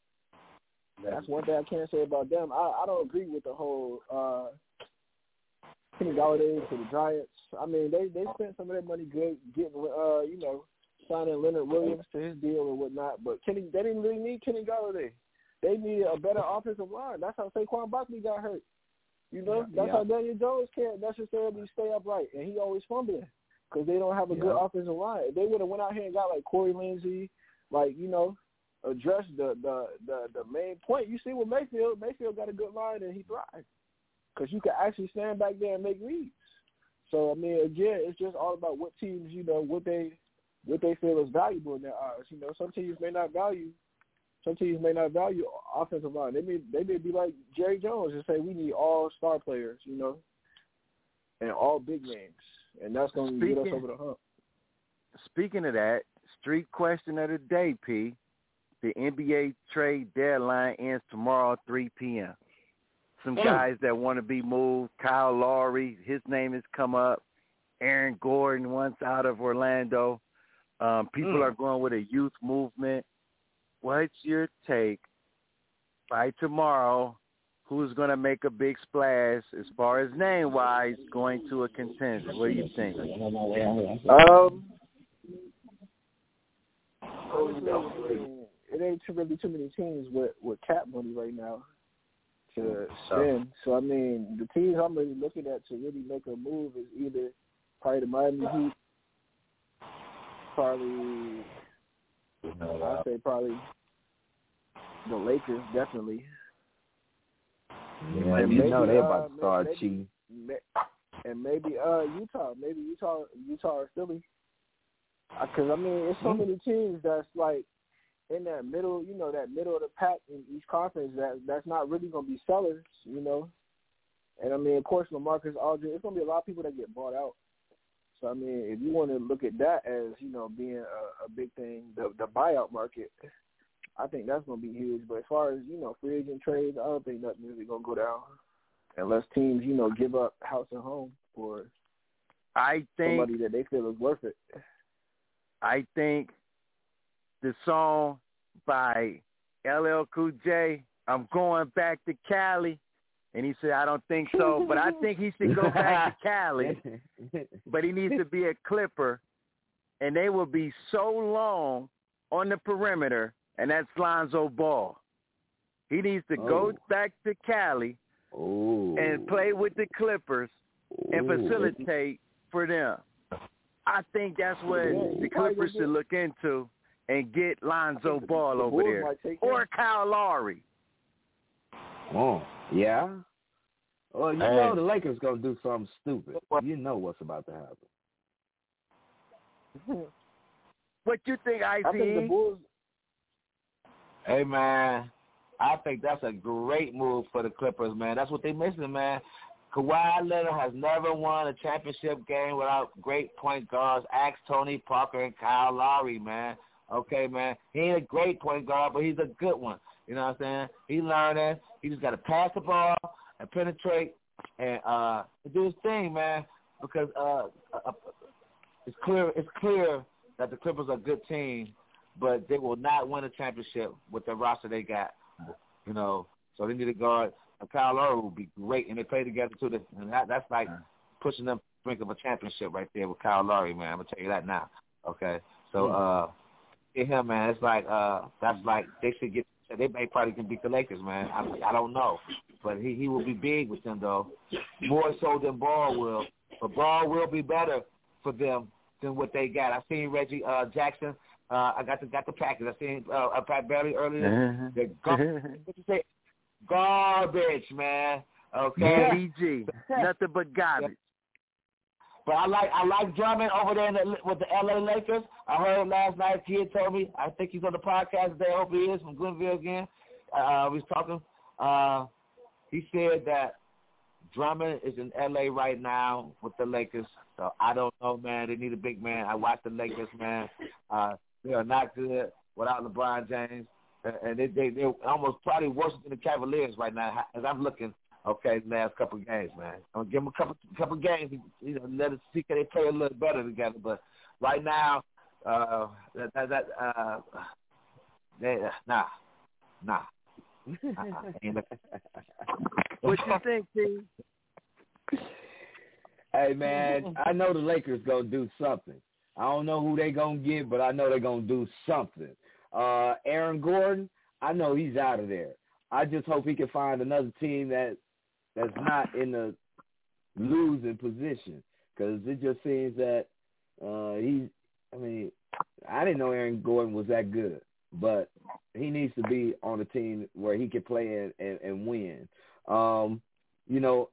that's one thing I can't say about them. I, I don't agree with the whole uh Kenny Golladay to the Giants. I mean, they they spent some of that money good getting uh you know signing Leonard Williams to his deal and whatnot. But Kenny, they didn't really need Kenny Golladay. They needed a better offensive line. That's how Saquon Barkley got hurt. You know, that's yeah. how Daniel Jones can't necessarily stay upright, and he always fumbling because they don't have a Yeah. good offensive line. If they would have went out here and got like Corey Linsley, like you know, addressed the the the the main point. You see with Mayfield, Mayfield got a good line and he thrived because you can actually stand back there and make reads. So I mean, again, it's just all about what teams, you know, what they what they feel is valuable in their eyes. You know, some teams may not value some teams may not value offensive line. They may they may be like Jerry Jones and say we need all star players, you know, and all big names, and that's going to get us over the hump. Speaking of that, street question of the day, P. The NBA trade deadline ends tomorrow, 3 p.m. Some Mm. guys that want to be moved. Kyle Lowry, his name has come up. Aaron Gordon, once out of Orlando. Um, people Mm. are going with a youth movement. What's your take by tomorrow? Who's going to make a big splash as far as name wise going to a contender? What do you think? Um, honestly, it ain't too really too many teams with with cap money right now to spend. So I mean, the teams I'm really looking at to really make a move is either probably the Miami Heat, probably I'd say probably the Lakers, definitely. Yeah, And you maybe, know they uh, about to start maybe- cheating. And maybe uh Utah, maybe Utah, Utah or Philly. Because I mean, it's so Hmm. many teams that's like in that middle, you know, that middle of the pack in each conference that that's not really going to be sellers, you know. And I mean, of course, LaMarcus Aldridge, it's going to be a lot of people that get bought out. So I mean, if you want to look at that as you know being a, a big thing, the the buyout market, I think that's going to be huge. But as far as you know, free agent trades, I don't think nothing really going to go down unless teams you know give up house and home for I think somebody that they feel is worth it. I think the song by LL Cool J, I'm going back to Cali. And he said, I don't think so, but I think he should go back to Cali. But he needs to be a clipper. And they will be so long on the perimeter, and that's Lonzo Ball. He needs to go Oh. back to Cali Ooh. and play with the Clippers and facilitate for them. I think that's what the he Clippers should look into and get Lonzo Ball the over there. Or him. Kyle Lowry. Oh, yeah. Well, you Hey. know the Lakers gonna do something stupid. You know what's about to happen. What you think, I think the Bulls. Hey man, I think that's a great move for the Clippers, man. That's what they missing, man. Kawhi Leonard has never won a championship game without great point guards. Ask Tony Parker and Kyle Lowry, man. Okay, man. He ain't a great point guard, but he's a good one. You know what I'm saying? He learning. He just got to pass the ball and penetrate and uh do his thing, man. Because uh, uh, it's clear it's clear that the Clippers are a good team, but they will not win a championship with the roster they got. You know, so they need a guard. Kyle Lowry will be great, and they play together too. And that, that's like pushing them the brink of a championship right there with Kyle Lowry, man. I'm gonna tell you that now. Okay, so uh, get him, man. It's like uh, that's like they should get. They may probably can beat the Lakers, man. I, I don't know, but he he will be big with them though, more so than Ball will. But Ball will be better for them than what they got. I seen Reggie uh, Jackson. Uh, I got the got the package. I seen uh, uh, Pat Barry earlier. They're gar- what you say? Garbage, man. Okay. DG. Nothing but garbage. But I like I like Drummond over there the, with the LA Lakers. I heard last night. Kid told me. I think he's on the podcast today. I hope he is from Glenville again. Uh, we was talking. Uh, he said that Drummond is in LA right now with the Lakers. So I don't know, man. They need a big man. I watch the Lakers, man. Uh, they are not good without LeBron James, and they they they're almost probably worse than the Cavaliers right now as I'm looking Okay, last couple of games, man. I'm gonna give them a couple couple games. You know, let us see can they play a little better together. But right now, uh, that that, that uh, they, uh, nah, nah. Uh-uh. what you think, T? Hey man, I know the Lakers gonna do something. I don't know who they gonna get, but I know they're gonna do something. Uh Aaron Gordon, I know he's out of there. I just hope he can find another team that that's not in the losing position because it just seems that uh he's. I mean, I didn't know Aaron Gordon was that good, but he needs to be on a team where he can play and, and, and win. Um, you know,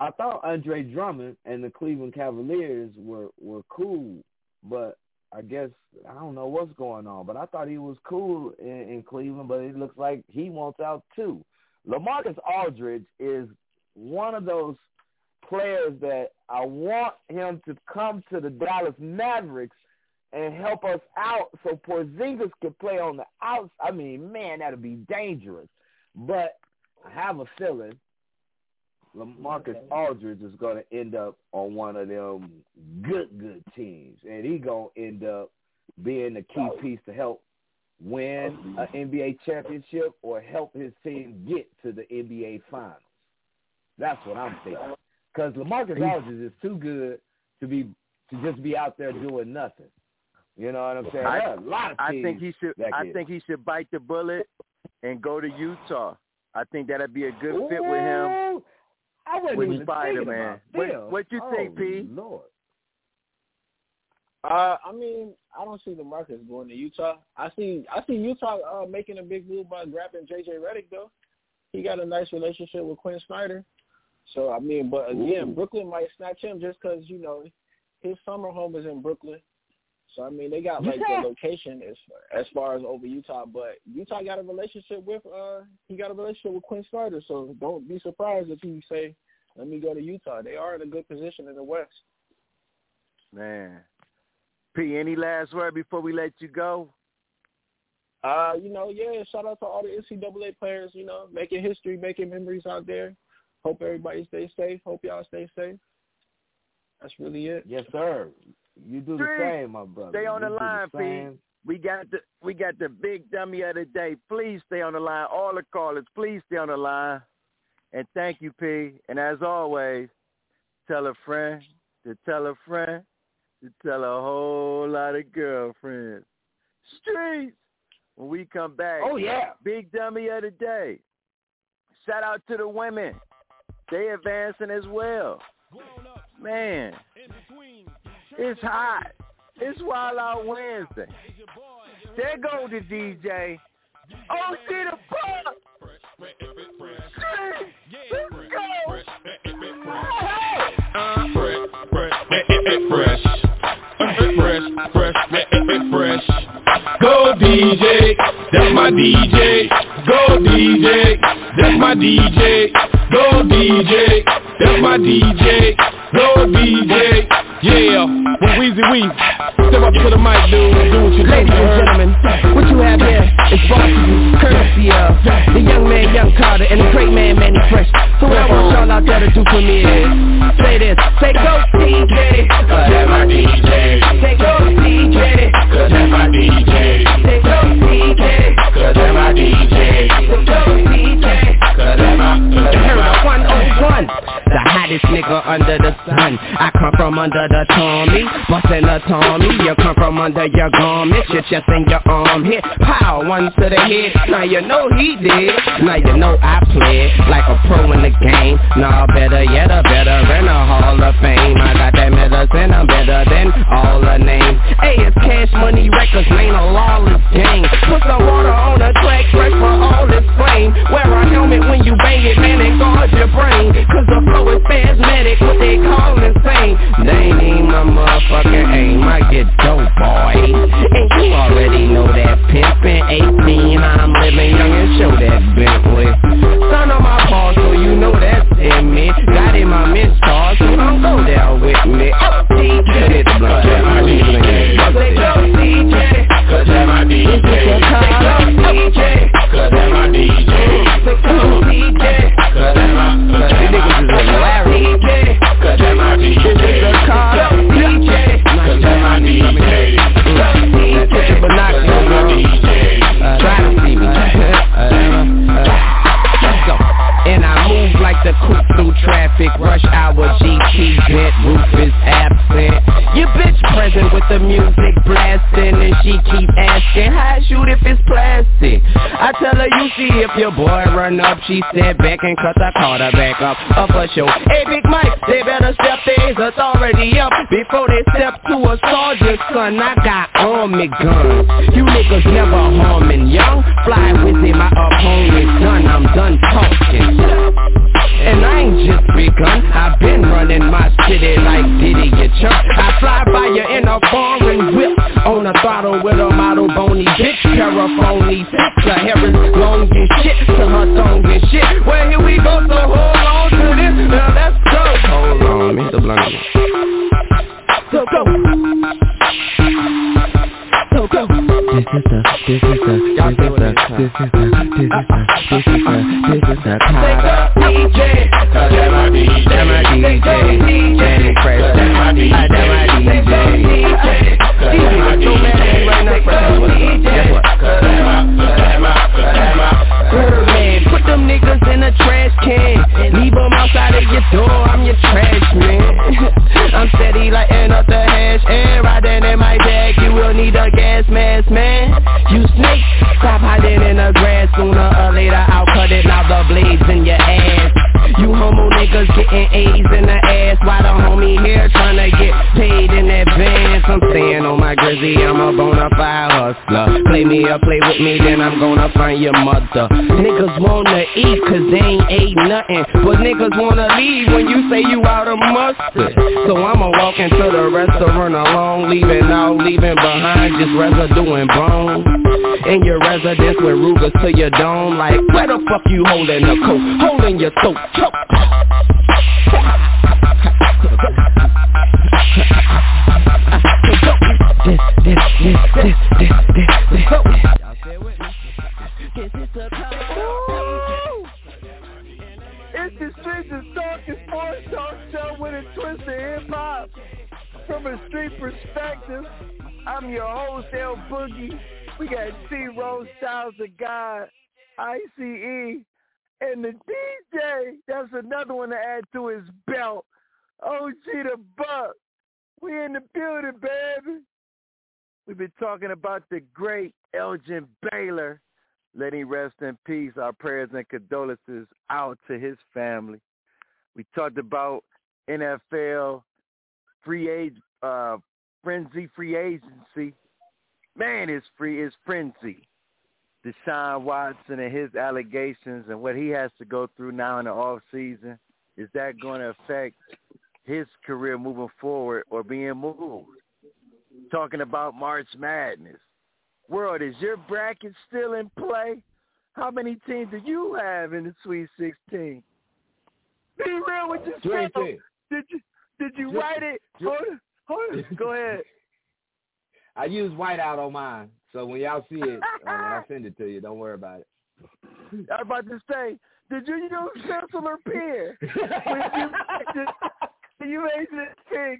I thought Andre Drummond and the Cleveland Cavaliers were were cool, but I guess I don't know what's going on. But I thought he was cool in, in Cleveland, but it looks like he wants out too. LaMarcus Aldridge is one of those players that I want him to come to the Dallas Mavericks and help us out so Porzingis can play on the outs. I mean, man, that'd be dangerous. But I have a feeling LaMarcus Aldridge is going to end up on one of them good, good teams, and he going to end up being the key oh. piece to help win an NBA championship or help his team get to the NBA Finals. That's what I'm thinking. Because LaMarcus Aldridge is too good to be to just be out there doing nothing. You know what I'm saying? I, a lot of I think he should. I think he should bite the bullet and go to Utah. I think that'd be a good fit with him. Ooh, I wasn't with even Spider thinking Man. about What, what you oh, think, P? Oh, Lord. Uh, I mean, I don't see LaMarcus going to Utah. I see, I see Utah uh, making a big move by grabbing JJ Redick though. He got a nice relationship with Quin Snyder. So I mean, but again, Ooh. Brooklyn might snatch him just because you know his summer home is in Brooklyn. So I mean, they got like the location as as far as over Utah, but Utah got a relationship with uh he got a relationship with Quin Snyder. So don't be surprised if he say, "Let me go to Utah." They are in a good position in the West. Man. P, any last word before we let you go? Uh, you know, yeah, shout out to all the NCAA players, you know, making history, making memories out there. Hope everybody stays safe. Hope y'all stay safe. That's really it. Yes, sir. You do the same, my brother. Stay on You the do line, P. same. We got the we got the big dummy of the day. Please stay on the line. All the callers, please stay on the line. And thank you, P. And as always, tell a friend to tell a friend to tell a whole lot of girlfriends. Streets. When we come back, Oh, yeah. big dummy of the day. Shout out to the women. They advancing as well. Man, it's hot. It's Wild Out Wednesday. There go the DJ. Oh, see the fuck. DJ, that's my DJ. Go DJ, that's my DJ. Go DJ, that's my DJ. Go DJ, yeah. Well, Weezy Weezy, step up to the mic, dude. Do what you. Ladies and gentlemen, what you have here is brought to you courtesy of the young man, Young Carter, and the great man, Mannie Fresh. So what I want y'all out there to do for me is say this, say go DJ, Cause that's my DJ. say go DJ, Cause that's my DJ. say go DJ, Cause that's my DJ. say go DJ. Turn my. up 101 The hottest nigga under the sun. I come from under the Tommy. Bustin' a Tommy. You come from under your garments Your chest and your arm hit Pow, one to the head. Now you know he did. Now you know I played Like a pro in the game. Nah, better yet a veteran A Hall of Fame. I got that medicine I'm better than all the names. Hey, it's Cash Money Records Ain't a lawless game. Put some water on the track Fresh for all this flame. Wear a helmet when you bang it Man, and guard your brain. Cause the flow is spasmodic What they call insane. They ain't even my motherfucking aim I get dope, boy. And you already know that Pimpin' 18 I'm living young and show that Bentley. Son of my paw So you know that's in me. Got in my mentor So don't go there with me. Oh, DJ, it's blood. Cause that's my DJ. music Cause that's my DJ. DJ. Cause that's my DJ. DJ. Cause that's my DJ. Cause that's my DJ. See if your boy run up, she said back and cut the quarter back up, up a show. Hey Big Mike, they better step their authority up before they step to a soldier's son. I got army guns. You niggas never harming young. Fly with him, my opponent's done. I'm done talking. And I ain't just begun I've been running my city like Diddy, you chump I fly by you in a foreign whip On a throttle with a bitch Paraphony The hair is long and shit To her tongue and shit. Well here we go, so hold on to this. Now let's go. Hold on, Mr. Blunt. So go. So go. This is the, this is the, this is the, this is the, this is the, this is the, this is the kind DJ, cause that my DJ, that my DJ, Danny Fresh, that your door, I'm your trash man. I'm steady lighting up the hash, and riding in my bag, you will need a gas mask, man. You snake, stop hiding in the grass, sooner or later I'll cut it, now the blades in your ass. You homo niggas getting A's in the ass While the homie here trying to get on my grizzy, I'm a bona fide hustler Play me or play with me, then I'm gonna find your mother Niggas wanna eat cause they ain't ate nothing But niggas wanna leave when you say you out of mustard So I'ma walk into the restaurant alone Leaving out, leaving behind just residue and bone In your residence with Rugers to your dome Like where the fuck you holding the coat? Holding your throat choke. This, this, this, this, this, this, this. Y'all. This is the It's the Streets of Talking Sports Talk Show with a twist of hip hop. From a street perspective, I'm your El Boogie. We got T-Rose Styles of God, ICE, and the DJ, that's another one to add to his belt. OG the Buck. We in the building, baby. We've been talking about the great Elgin Baylor. Let him rest in peace. Our prayers and condolences out to his family. We talked about NFL free age uh frenzy free agency. Man, it's free it's frenzy. Deshaun Watson and his allegations and what he has to go through now in the off season, is that going to affect his career moving forward or being moved? Talking about March Madness. World, is your bracket still in play? How many teams do you have in the Sweet 16? Be real with yourself. Did you did you write it? Hold on, hold on. Go ahead. I use whiteout on mine. So when y'all see it, uh, I send it to you, don't worry about it. I was about to say, did you use pencil or pen? when you, made this thing,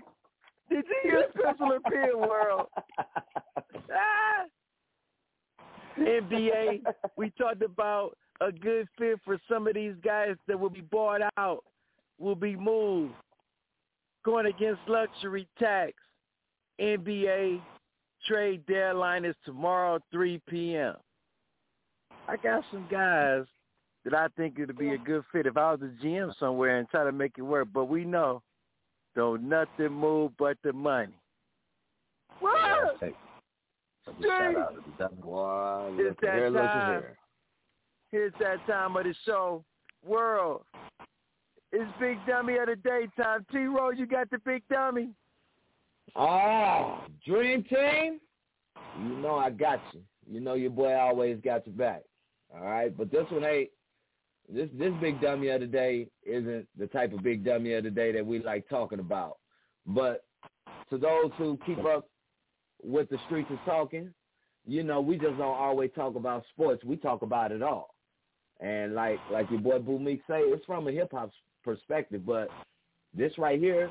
did you use pencil or pen, world? Ah. NBA, we talked about a good fit for some of these guys that will be bought out, will be moved, going against luxury tax. NBA trade deadline is tomorrow, 3 p.m. I got some guys that I think it'd be a good fit if I was a GM somewhere and try to make it work. But we know, don't nothing move but the money. What? Hey, Jay, Wow, It's look that here, look time. here. Here's that time of the show. World. It's Big Dummy of the daytime. T-Roll, you got the Big Dummy. Oh, Dream Team? You know I got you. You know your boy always got your back. All right, but this one ain't. This this big dummy of the day isn't the type of big dummy of the day that we like talking about. But to those who keep up with the streets of talking, you know we just don't always talk about sports. We talk about it all. And like like your boy Boo Meek say, it's from a hip hop perspective. But this right here,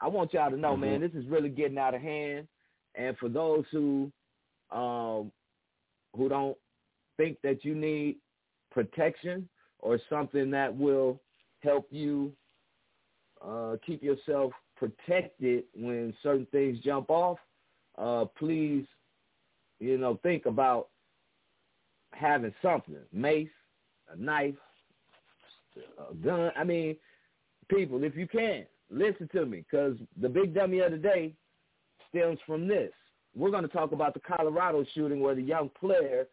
I want y'all to know, man, this is really getting out of hand. And for those who um who don't think that you need protection or something that will help you uh keep yourself protected when certain things jump off, uh, please, you know, think about having something, mace, a knife, a gun. I mean, people, if you can, listen to me, because the big dummy of the day stems from this. We're going to talk about the Colorado shooting where the young player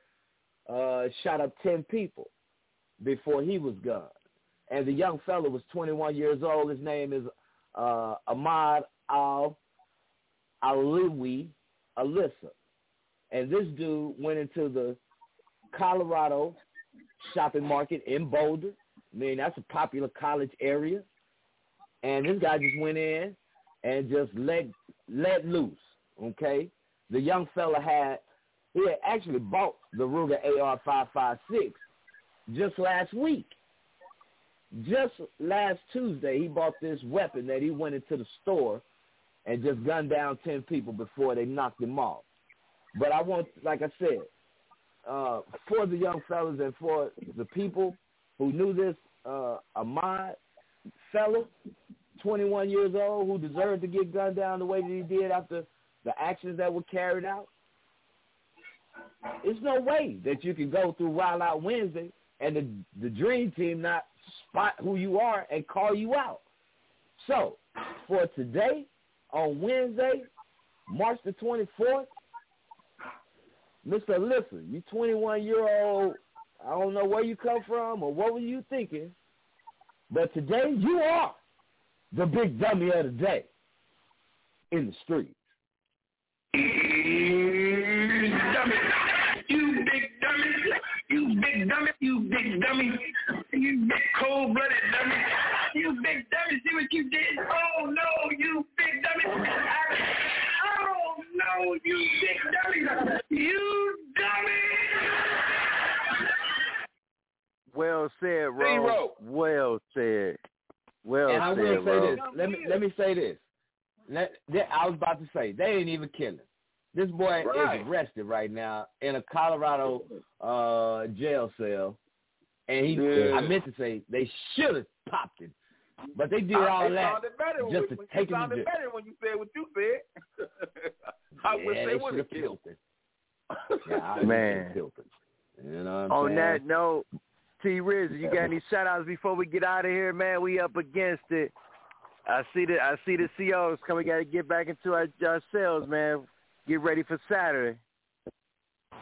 uh, shot up 10 people before he was gone. And the young fellow was 21 years old. His name is uh, Ahmad Al Aliwi Alissa. And this dude went into the Colorado shopping market in Boulder. I mean, that's a popular college area. And this guy just went in and just let let loose. Okay, the young fella had he had actually bought the Ruger AR-556 just last week. Just last Tuesday, he bought this weapon that he went into the store and just gunned down 10 people before they knocked him off. But I want, like I said, uh, for the young fellas and for the people who knew this uh, Ahmad fellow, 21 years old, who deserved to get gunned down the way that he did after the actions that were carried out, it's no way that you can go through Wild Out Wednesday and the, the dream team not spot who you are and call you out. So, for today, on Wednesday, March the 24th, Mr. Alissa, you 21 year old, I don't know where you come from or what were you thinking, but today you are the big dummy of the day in the streets. dummy. You big dummy. You big dummy. You big dummy. You big cold-blooded dummy. You big dummy. See what you did? Oh, no, you big dummy. Oh, no, you big dummy. You dummy. Well said, Ro. Zero. Well said. Well and I said, will say Ro. this. Let me let me say this. Let, they, I was about to say they ain't even killing. This boy Right. is arrested right now in a Colorado uh, jail cell, and he. Yeah. I meant to say they should have popped him, but they did I- all that sounded just when, to it take him to sounded better when you said what you said. I wish yeah, they they would should have have killed. killed him. Yeah, I wish Man. they killed him. You know what I'm On saying? that note, T Riz, you got any shout outs before we get out of here, man? We up against it. I see the I see the COs coming. We gotta get back into our ourselves, man. Get ready for Saturday.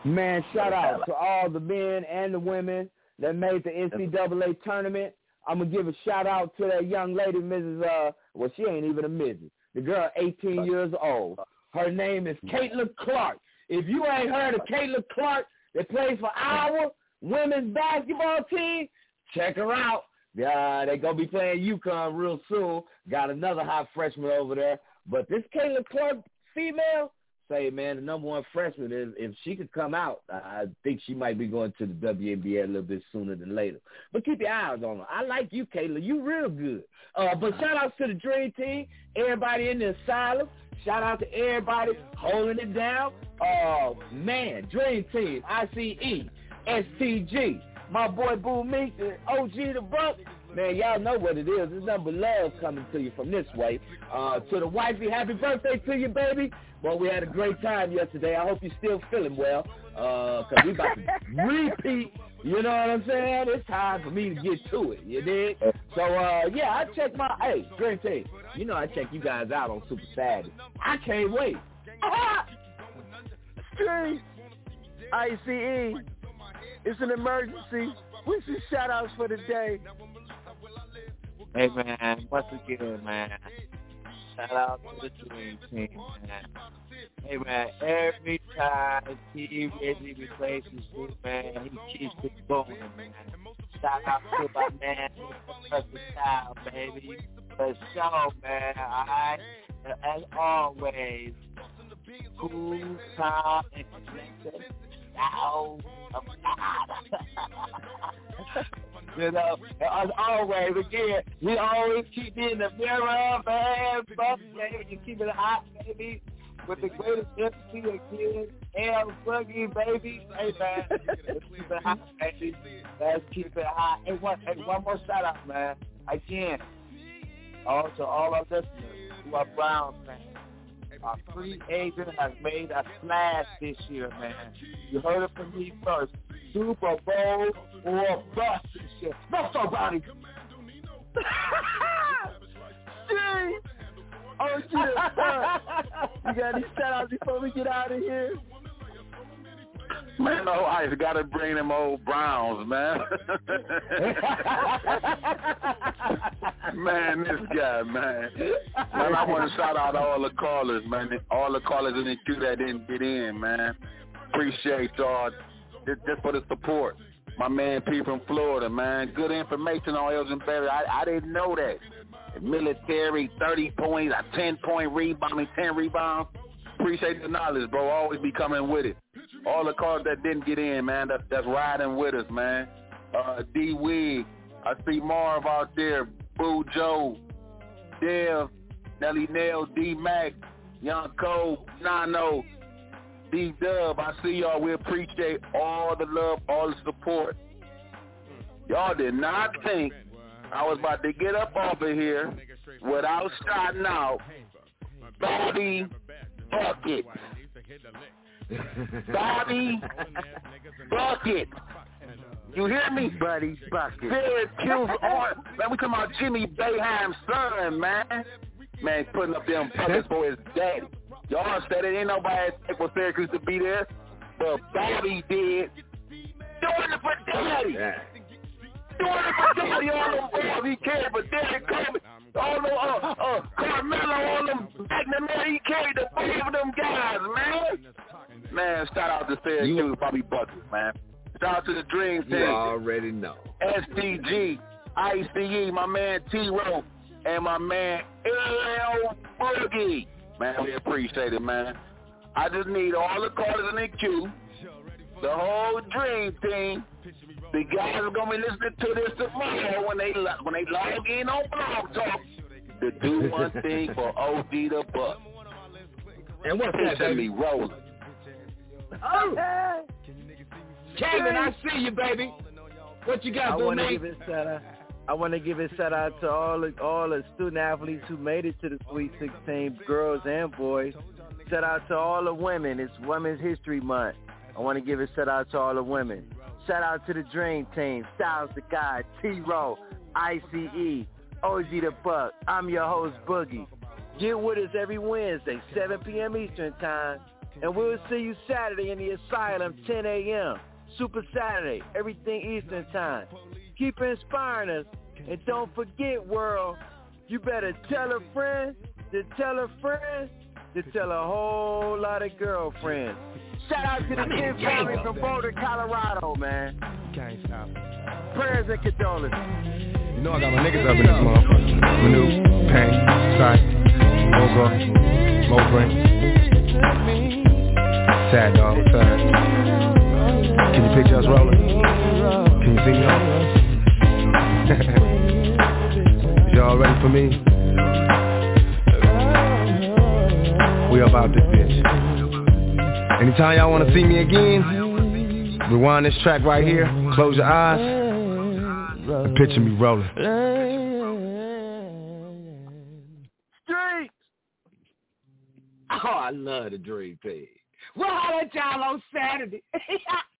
Man, shout out to all the men and the women that made the NCAA tournament. I'm gonna give a shout out to that young lady, Mrs. Uh, well, she ain't even a Mrs. The girl, 18 years old. Her name is Caitlin Clark. If you ain't heard of Caitlin Clark, that plays for our women's basketball team, check her out. Yeah, they gonna be playing UConn real soon. Got another hot freshman over there. But this Caitlin Clark female, say man, the number one freshman if, if she could come out, I think she might be going to the WNBA a little bit sooner than later. But keep your eyes on her. I like you, Kayla. You real good. Uh, but shout out to the Dream Team, everybody in the asylum. Shout out to everybody holding it down. Oh man, Dream Team, ICE, STG, my boy Boo Meek, OG the Buck. Man, y'all know what it is. It's nothing but love coming to you from this way. Uh, to the wifey, happy birthday to you, baby. Well, we had a great time yesterday. I hope you're still feeling well, uh, cause we about to repeat. You know what I'm saying? It's time for me to get to it. You dig? So, uh, yeah, I check my, hey, Dream Team, you know I check you guys out on Super Saturday. I can't wait. Street ICE. It's an emergency. What's your shout outs for the day? Hey man, once again, man. Shout out to the Dream Team, man. Hey man, every time he really replaces you, man, he keeps it going, man. Shout out to my man, Mr. Style, baby. For sure, man. Alright, as always, cool, calm, and you know, as always, again, we always keep in the mirror, man. Baby, you keep it hot, baby. With the greatest MC again, L Boogie, baby. Hey, man, keep it hot, baby. Let's keep it hot. Hey, one, hey, one more shout out, man. Again, also all our listeners who are Brown fans. A free agent has made a splash this year, man. You heard it from me first. Super Bowl or bust and shit. No, somebody. Gee. Oh, shit. you got any shout outs before we get out of here? Man, no ice. Got to bring them old Browns, man. man, this guy, man. Man, I want to shout out all the callers, man. All the callers in the queue that didn't get in, man. Appreciate y'all just, just for the support. My man P from Florida, man. Good information on Elgin Baylor. I, I didn't know that. Military, 30 points, a 10-point rebound, I mean, 10 rebounds. Appreciate the knowledge, bro. Always be coming with it. All the cars that didn't get in, man, that, that's riding with us, man. Uh, D Wig, I see Marv out there, Boo Joe, Dev, Nelly Nail, D Mac, Young Cole, Nano, D Dub. I see y'all. We appreciate all the love, all the support. Y'all did not think I was about to get up off of here without starting out Bobby Bucket. Bobby Bucket. You hear me? Buddy Bucket. Syracuse on. Man, we talking about Jimmy Boeheim's son, man. Man, putting up them buckets for his daddy. Y'all said it ain't nobody expect for Syracuse to be there, but Bobby did. Doing it for daddy. Doing it for daddy. All them boys he carried for Derrick Coleman. All them, uh, uh, Carmelo, all them McNamara, he carried the five of them guys, man. Man, shout out to Syracuse, Bobby Buckets, man. Shout out to the Dream Team. You already know. STG, ICE, my man T-Row, and my man L Boogie. Man, we appreciate it, man. I just need all the callers in the queue, the whole Dream Team. The guys are gonna be listening to this tomorrow when they lo- when they log in on Blog Talk to do one thing for OG the Buck. And what's that, baby? me rolling. Oh. Kevin, I see you, baby. What you got, I want to give a shout out. I want to give a shout out to all the all the student athletes who made it to the Sweet 16, girls and boys. Shout out to all the women. It's Women's History Month. I want to give a shout out to all the women. Shout out to the Dream Team, Styles the God, T-Row, ICE, OG the Buck. I'm your host, Boogie. Get with us every Wednesday, 7 p.m. Eastern Time. And we'll see you Saturday in the Asylum, 10 a.m. Super Saturday, everything Eastern Time. Keep inspiring us. And don't forget, world, you better tell a friend to tell a friend to tell a whole lot of girlfriends. Shout out to the Kim family from Boulder, Colorado, man. Can't stop. Prayers and condolences. You know I got my niggas up in this motherfucker. Manu, Pain, Sight, Mogo, Mobrain. Sad dog, what's sad? Can you picture us rolling? Can you see me? Rolling? Y'all ready for me? We about this bitch. Anytime y'all wanna see me again, rewind this track right here, close your eyes, and picture me rolling. Street! Oh, I love the Dream Team. We'll holler at y'all on Saturday.